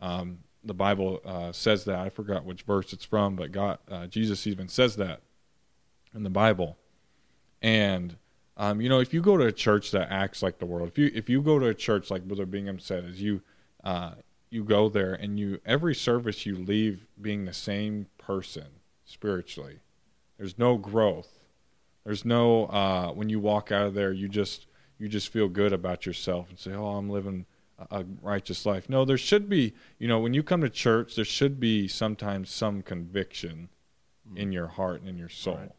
Um, the Bible uh, says that. I forgot which verse it's from, but God, uh, Jesus even says that in the Bible. And um, you know, if you go to a church that acts like the world, if you if you go to a church like Brother Bingham said, is you uh, you go there and you every service you leave being the same person spiritually. There's no growth. There's no uh, when you walk out of there, you just you just feel good about yourself and say, "Oh, I'm living a, righteous life." No, there should be. You know, when you come to church, there should be sometimes some conviction in your heart and in your soul, Right.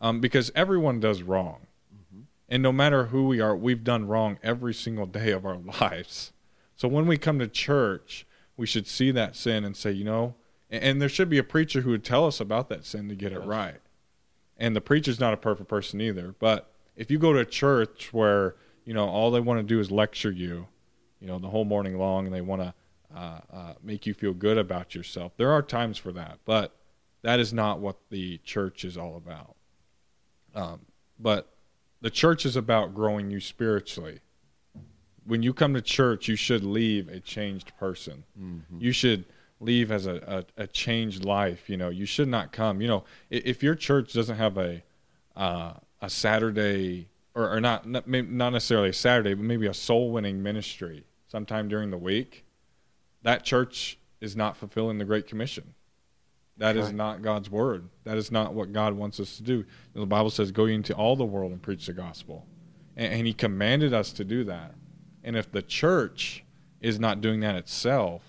Um, because everyone does wrong, Mhm. and no matter who we are, we've done wrong every single day of our lives. So when we come to church, we should see that sin and say, you know, and, and there should be a preacher who would tell us about that sin to get it right. And the preacher's not a perfect person either. But if you go to a church where, you know, all they want to do is lecture you, you know, the whole morning long and they want to uh, uh, make you feel good about yourself, there are times for that. But that is not what the church is all about. Um, but the church is about growing you spiritually. When you come to church, you should leave a changed person. Mhm. You should leave as a, a, a changed life. You know, you should not come. You know, i- if your church doesn't have a uh, a Saturday or, or not not not necessarily a Saturday, but maybe a soul winning ministry sometime during the week, that church is not fulfilling the Great Commission. That is Right. not God's word. That is not what God wants us to do. The Bible says, "Go into all the world and preach the gospel," and, and He commanded us to do that. And if the church is not doing that itself,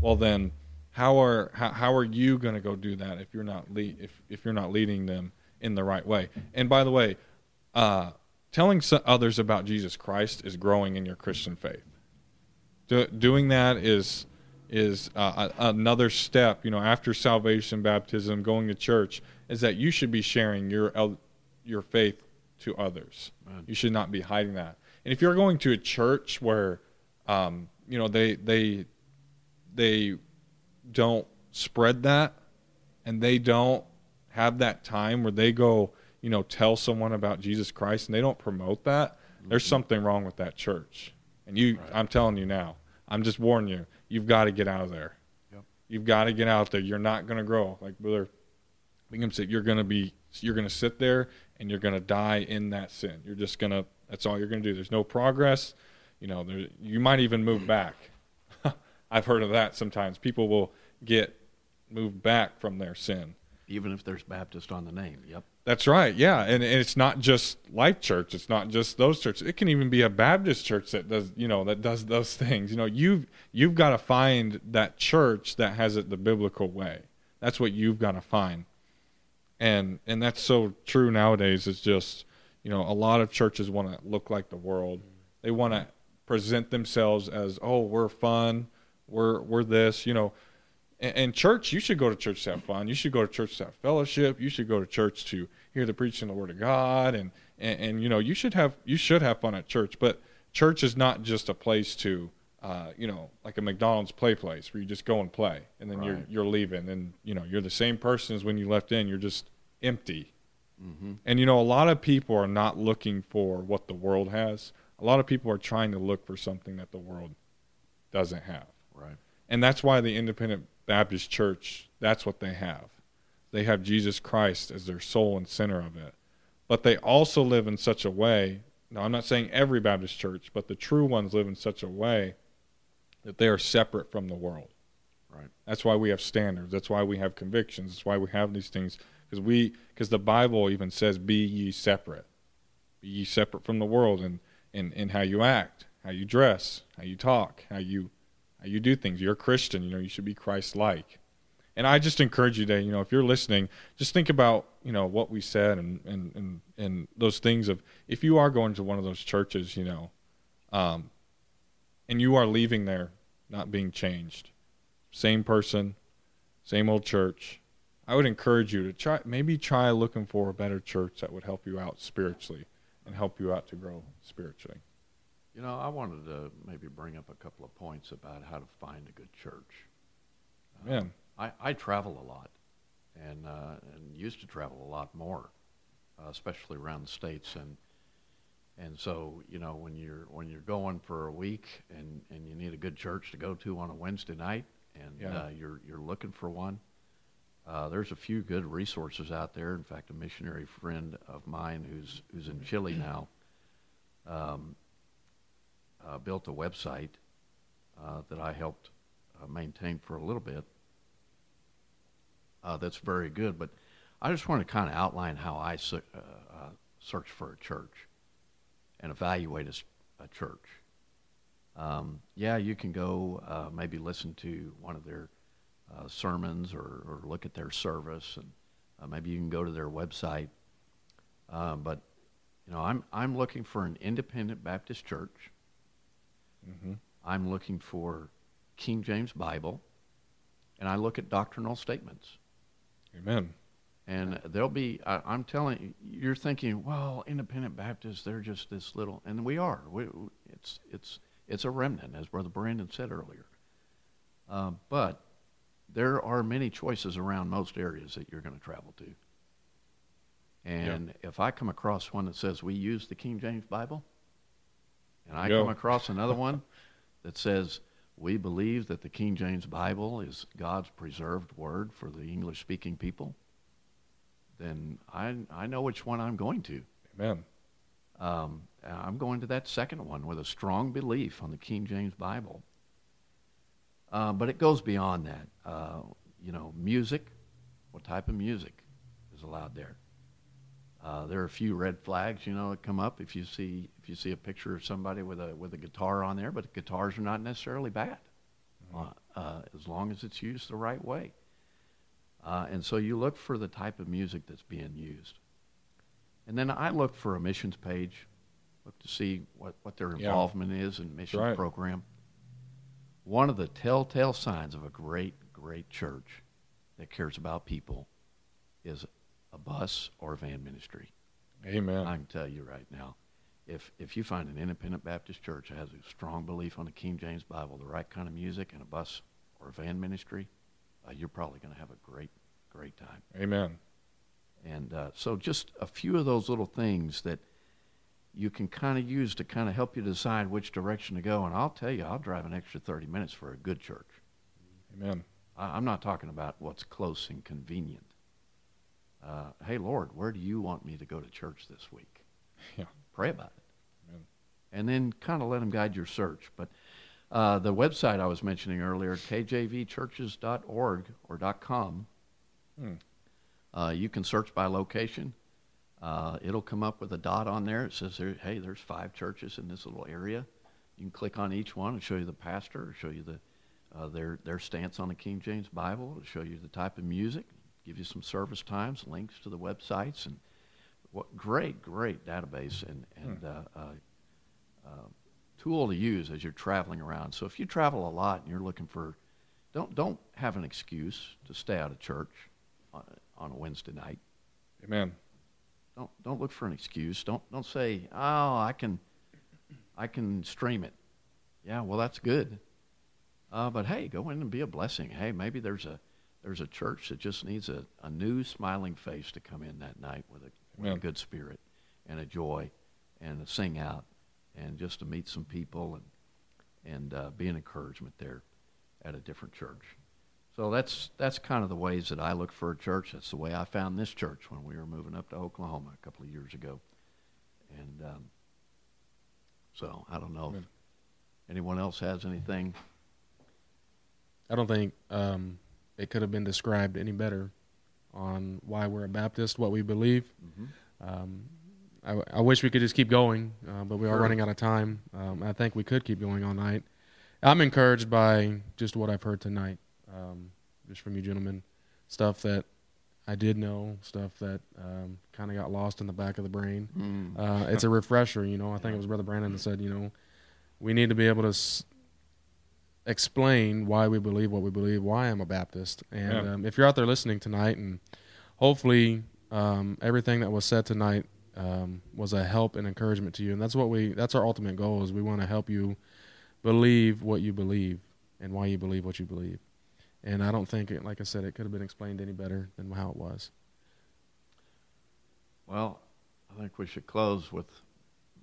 well, then how are how, how are you going to go do that if you're not if if you're not leading them in the right way? And by the way, uh, telling others about Jesus Christ is growing in your Christian faith. Do, doing that is is uh, another step. You know, after salvation, baptism, going to church, is that you should be sharing your your faith to others. Right. You should not be hiding that. And if you're going to a church where, um, you know, they they they don't spread that, and they don't have that time where they go, you know, tell someone about Jesus Christ, and they don't promote that, there's something wrong with that church. And you, Right. I'm telling you now, I'm just warning you, you've got to get out of there. Yep. You've got to get out there. You're not going to grow. Like Brother Bingham said, you're going to be, you're going to sit there and you're going to die in that sin. You're just going to, that's all you're going to do. There's no progress. You know, there, you might even move back. I've heard of that sometimes. People will get moved back from their sin. Even if there's Baptist on the name. Yep. That's right. Yeah, and, and it's not just Life Church. It's not just those churches. It can even be a Baptist church that does, you know, that does those things. You know, you've you've got to find that church that has it the biblical way. That's what you've got to find. And and that's so true nowadays. It's just, you know, a lot of churches want to look like the world. They want to present themselves as, "Oh, we're fun. We're we're this," you know. And, and church, you should go to church to have fun. You should go to church to have fellowship. You should go to church to hear the preaching of the Word of God, and, and and you know you should have you should have fun at church. But church is not just a place to, uh, you know, like a McDonald's play place where you just go and play, and then you're you're leaving, and you know you're the same person as when you left in. You're just empty. Mm-hmm. And you know, a lot of people are not looking for what the world has. A lot of people are trying to look for something that the world doesn't have. Right. And that's why the Independent Baptist Church, that's what they have. They have Jesus Christ as their soul and center of it. But they also live in such a way. Now, I'm not saying every Baptist church, but the true ones live in such a way that they are separate from the world. Right. That's why we have standards. That's why we have convictions. That's why we have these things because we because the Bible even says, "Be ye separate, be ye separate from the world," and in, in how you act, how you dress, how you talk, how you you do things. You're a Christian. You know you should be Christ-like. And I just encourage you to, you know, if you're listening, just think about, you know, what we said and and and, and those things of if you are going to one of those churches, you know, um, and you are leaving there not being changed, same person, same old church. I would encourage you to try, maybe try looking for a better church that would help you out spiritually and help you out to grow spiritually. You know, I wanted to maybe bring up a couple of points about how to find a good church. Man, I, I travel a lot, and uh, and used to travel a lot more, uh, especially around the states. And and so you know when you're when you're going for a week and, and you need a good church to go to on a Wednesday night, and Yeah. uh, you're you're looking for one. Uh, there's a few good resources out there. In fact, a missionary friend of mine who's who's in Chile now um, uh, built a website uh, that I helped uh, maintain for a little bit uh, that's very good. But I just want to kind of outline how I se- uh, uh, search for a church and evaluate a church. Um, yeah, you can go maybe listen to one of their sermons or, or look at their service, and maybe you can go to their website. But you know, I'm I'm looking for an independent Baptist church. Hmm I'm looking for King James Bible, and I look at doctrinal statements. amen. And there'll be, I, I'm telling you, you're thinking, well, independent Baptists, they're just this little, and we are. We, it's, it's, it's a remnant, as Brother Brandon said earlier. Uh, but there are many choices around most areas that you're going to travel to. And if I come across one that says we use the King James Bible, and I Go. come across another one that says we believe that the King James Bible is God's preserved word for the English speaking people, then I, I know which one I'm going to. Amen. Um, I'm going to that second one with a strong belief on the King James Bible. Uh, but it goes beyond that. Uh, you know, music. What type of music is allowed there? Uh, there are a few red flags, you know, that come up if you see if you see a picture of somebody with a with a guitar on there. But guitars are not necessarily bad, uh, uh, as long as it's used the right way. Uh, and so you look for the type of music that's being used. And then I look for a missions page, look to see what, what their Yeah. involvement is in missions right. program. One of the telltale signs of a great, great church that cares about people is a bus or a van ministry. Amen. I can tell you right now, if if you find an independent Baptist church that has a strong belief on the King James Bible, the right kind of music, and a bus or a van ministry, uh, you're probably going to have a great, great time. Amen. And uh, so, just a few of those little things that you can kind of use to kind of help you decide which direction to go. And I'll tell you, I'll drive an extra 30 minutes for a good church. Amen. I, I'm not talking about what's close and convenient. Uh, hey, Lord, where do you want me to go to church this week? Yeah. Pray about it. Amen. And then kind of let Him guide your search. But uh, the website I was mentioning earlier, kjvchurches.org or .com, Hmm. uh, you can search by location. Uh, it'll come up with a dot on there. It says, there, hey, there's five churches in this little area. You can click on each one and show you the pastor, or show you the, uh, their, their stance on the King James Bible, it'll show you the type of music, give you some service times, links to the websites, and what great, great database and, and uh, uh, uh, tool to use as you're traveling around. So if you travel a lot and you're looking for, don't, don't have an excuse to stay out of church on, on a Wednesday night. Amen. Don't don't look for an excuse. Don't don't say, "Oh, I can I can stream it." Yeah, well, that's good. Uh, but hey, go in and be a blessing. Hey, maybe there's a there's a church that just needs a, a new smiling face to come in that night with a, with a good spirit and a joy and to sing out and just to meet some people and, and uh, be an encouragement there at a different church. So that's, that's kind of the ways that I look for a church. That's the way I found this church when we were moving up to Oklahoma a couple of years ago. And um, so I don't know if anyone else has anything. I don't think um, it could have been described any better on why we're a Baptist, what we believe. Um, I, I wish we could just keep going, uh, but we are Sure. running out of time. Um, I think we could keep going all night. I'm encouraged by just what I've heard tonight, um, just from you gentlemen. Stuff that I did know, stuff that um, kind of got lost in the back of the brain. Mm. Uh, it's a refresher, you know. I think it was Brother Brandon that said, you know, we need to be able to s- explain why we believe what we believe, why I'm a Baptist. And Yeah. um, if you're out there listening tonight, and hopefully um, everything that was said tonight um, was a help and encouragement to you, and that's what we that's our ultimate goal is we want to help you believe what you believe and why you believe what you believe. And I don't think, it, like I said, it could have been explained any better than how it was. Well, I think we should close with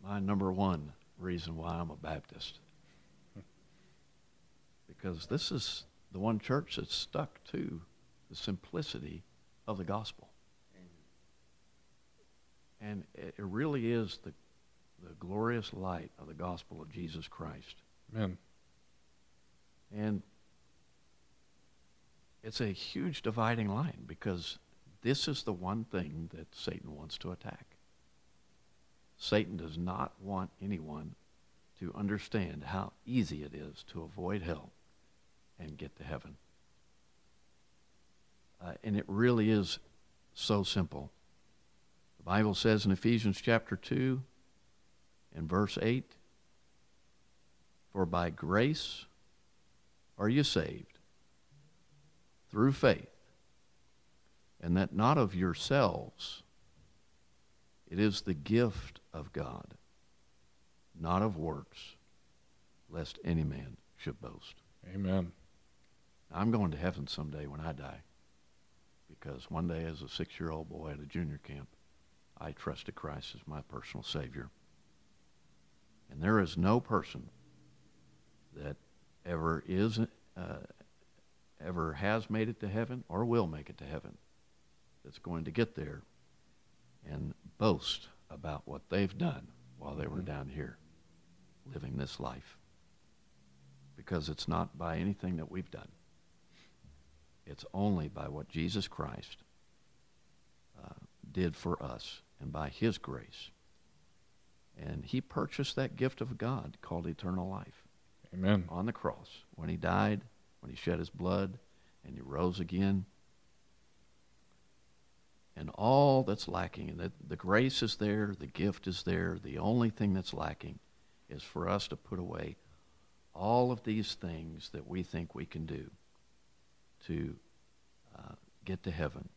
my number one reason why I'm a Baptist. Because this is the one church that's stuck to the simplicity of the gospel. And it it really is the, the glorious light of the gospel of Jesus Christ. Amen. And it's a huge dividing line because this is the one thing that Satan wants to attack. Satan does not want anyone to understand how easy it is to avoid hell and get to heaven. Uh, and it really is so simple. The Bible says in Ephesians chapter 2 and verse 8 For by grace are you saved through faith, and that not of yourselves. It is the gift of God, not of works, lest any man should boast. Amen. I'm going to heaven someday when I die. Because one day, as a six year old boy at a junior camp, I trusted Christ as my personal Savior. And there is no person that ever is, uh, ever has made it to heaven or will make it to heaven that's going to get there and boast about what they've done while they were down here living this life. Because it's not by anything that we've done. It's only by what Jesus Christ uh, did for us and by His grace. And He purchased that gift of God called eternal life Amen. on the cross when He died, when He shed His blood, and He rose again. And all that's lacking, and the, the grace is there, the gift is there. The only thing that's lacking is for us to put away all of these things that we think we can do to uh, get to heaven.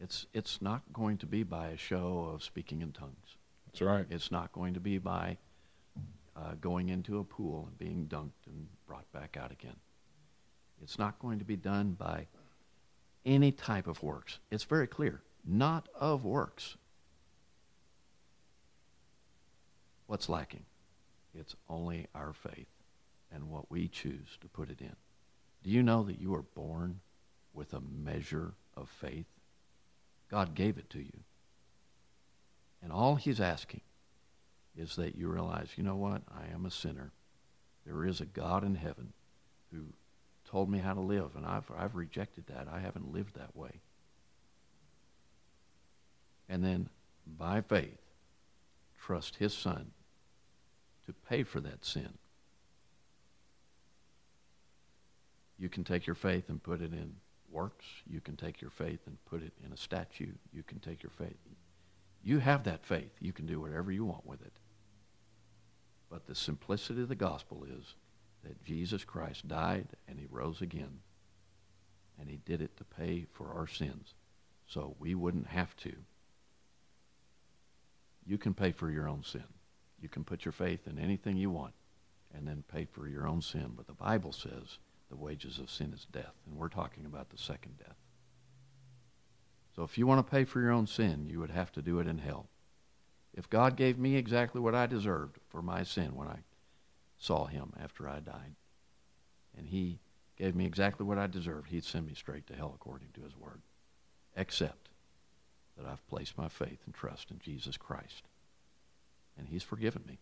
It's, it's not going to be by a show of speaking in tongues. That's right. It's not going to be by uh, going into a pool and being dunked and brought back out again. It's not going to be done by any type of works. It's very clear. Not of works. What's lacking? It's only our faith and what we choose to put it in. Do you know that you were born with a measure of faith? God gave it to you. And all he's asking is that you realize, you know what? I am a sinner. There is a God in heaven who told me how to live, and I've, I've rejected that. I haven't lived that way. And then, by faith, trust his son to pay for that sin. You can take your faith and put it in works. You can take your faith and put it in a statue. You can take your faith. You have that faith. You can do whatever you want with it. But the simplicity of the gospel is that Jesus Christ died and he rose again. And he did it to pay for our sins. So we wouldn't have to. You can pay for your own sin. You can put your faith in anything you want and then pay for your own sin. But the Bible says the wages of sin is death. And we're talking about the second death. So if you want to pay for your own sin, you would have to do it in hell. If God gave me exactly what I deserved for my sin when I saw him after I died, and he gave me exactly what I deserved, he'd send me straight to hell according to his word. Except that I've placed my faith and trust in Jesus Christ. And he's forgiven me.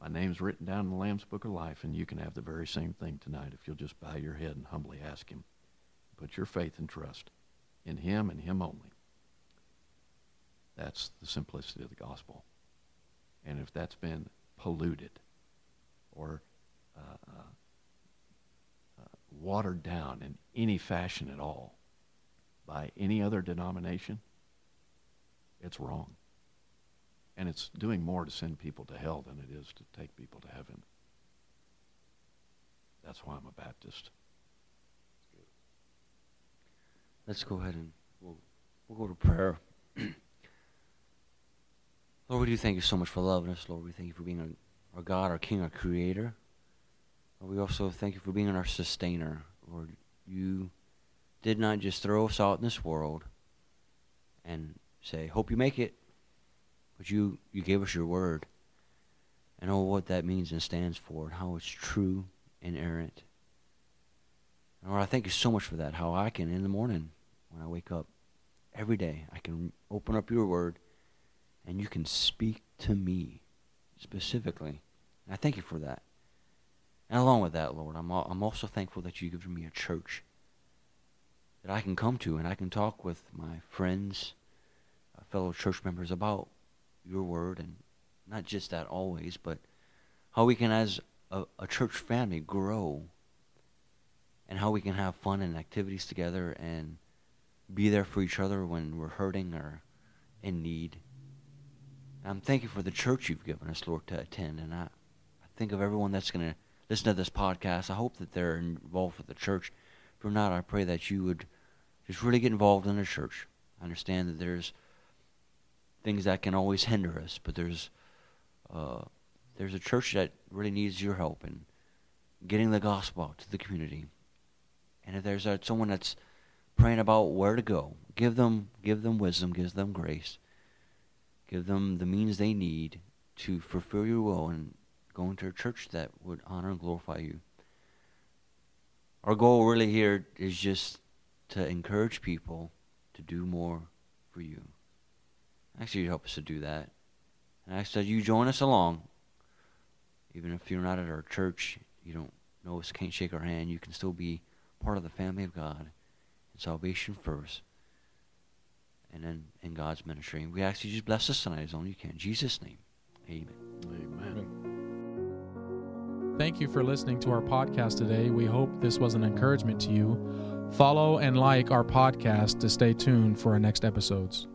My name's written down in the Lamb's Book of Life, and you can have the very same thing tonight if you'll just bow your head and humbly ask him. Put your faith and trust in him and him only. That's the simplicity of the gospel. And if that's been polluted or uh, uh, uh, watered down in any fashion at all by any other denomination, it's wrong. And it's doing more to send people to hell than it is to take people to heaven. That's why I'm a Baptist. Let's go ahead and we'll, we'll go to prayer. Lord, we do thank you so much for loving us. Lord, we thank you for being our, our God, our King, our Creator. Lord, we also thank you for being our sustainer. Lord, you did not just throw us out in this world and say, hope you make it, but you, you gave us your word and all what that means and stands for and how it's true and errant. Lord, I thank you so much for that, how I can, in the morning, when I wake up, every day, I can open up your word and you can speak to me specifically. And I thank you for that. And along with that, Lord, I'm, I'm also thankful that you give me a church that I can come to and I can talk with my friends, uh, fellow church members about your word and not just that always, but how we can, as a, a church family, grow and how we can have fun and activities together and be there for each other when we're hurting or in need. I'm thankful for the church you've given us, Lord, to attend. And I, I think of everyone that's going to listen to this podcast. I hope that they're involved with the church. If you're not, I pray that you would just really get involved in the church. I understand that there's things that can always hinder us, but there's uh, there's a church that really needs your help in getting the gospel out to the community. And if there's someone that's praying about where to go, give them give them wisdom, give them grace, give them the means they need to fulfill your will and go into a church that would honor and glorify you. Our goal really here is just to encourage people to do more for you. Actually, you help us to do that. And I said, you join us along. Even if you're not at our church, you don't know us, can't shake our hand, you can still be part of the family of God and salvation first. And then in God's ministry. And we ask you just bless us tonight as only you can. In Jesus' name. Amen. Amen. Thank you for listening to our podcast today. We hope this was an encouragement to you. Follow and like our podcast to stay tuned for our next episodes.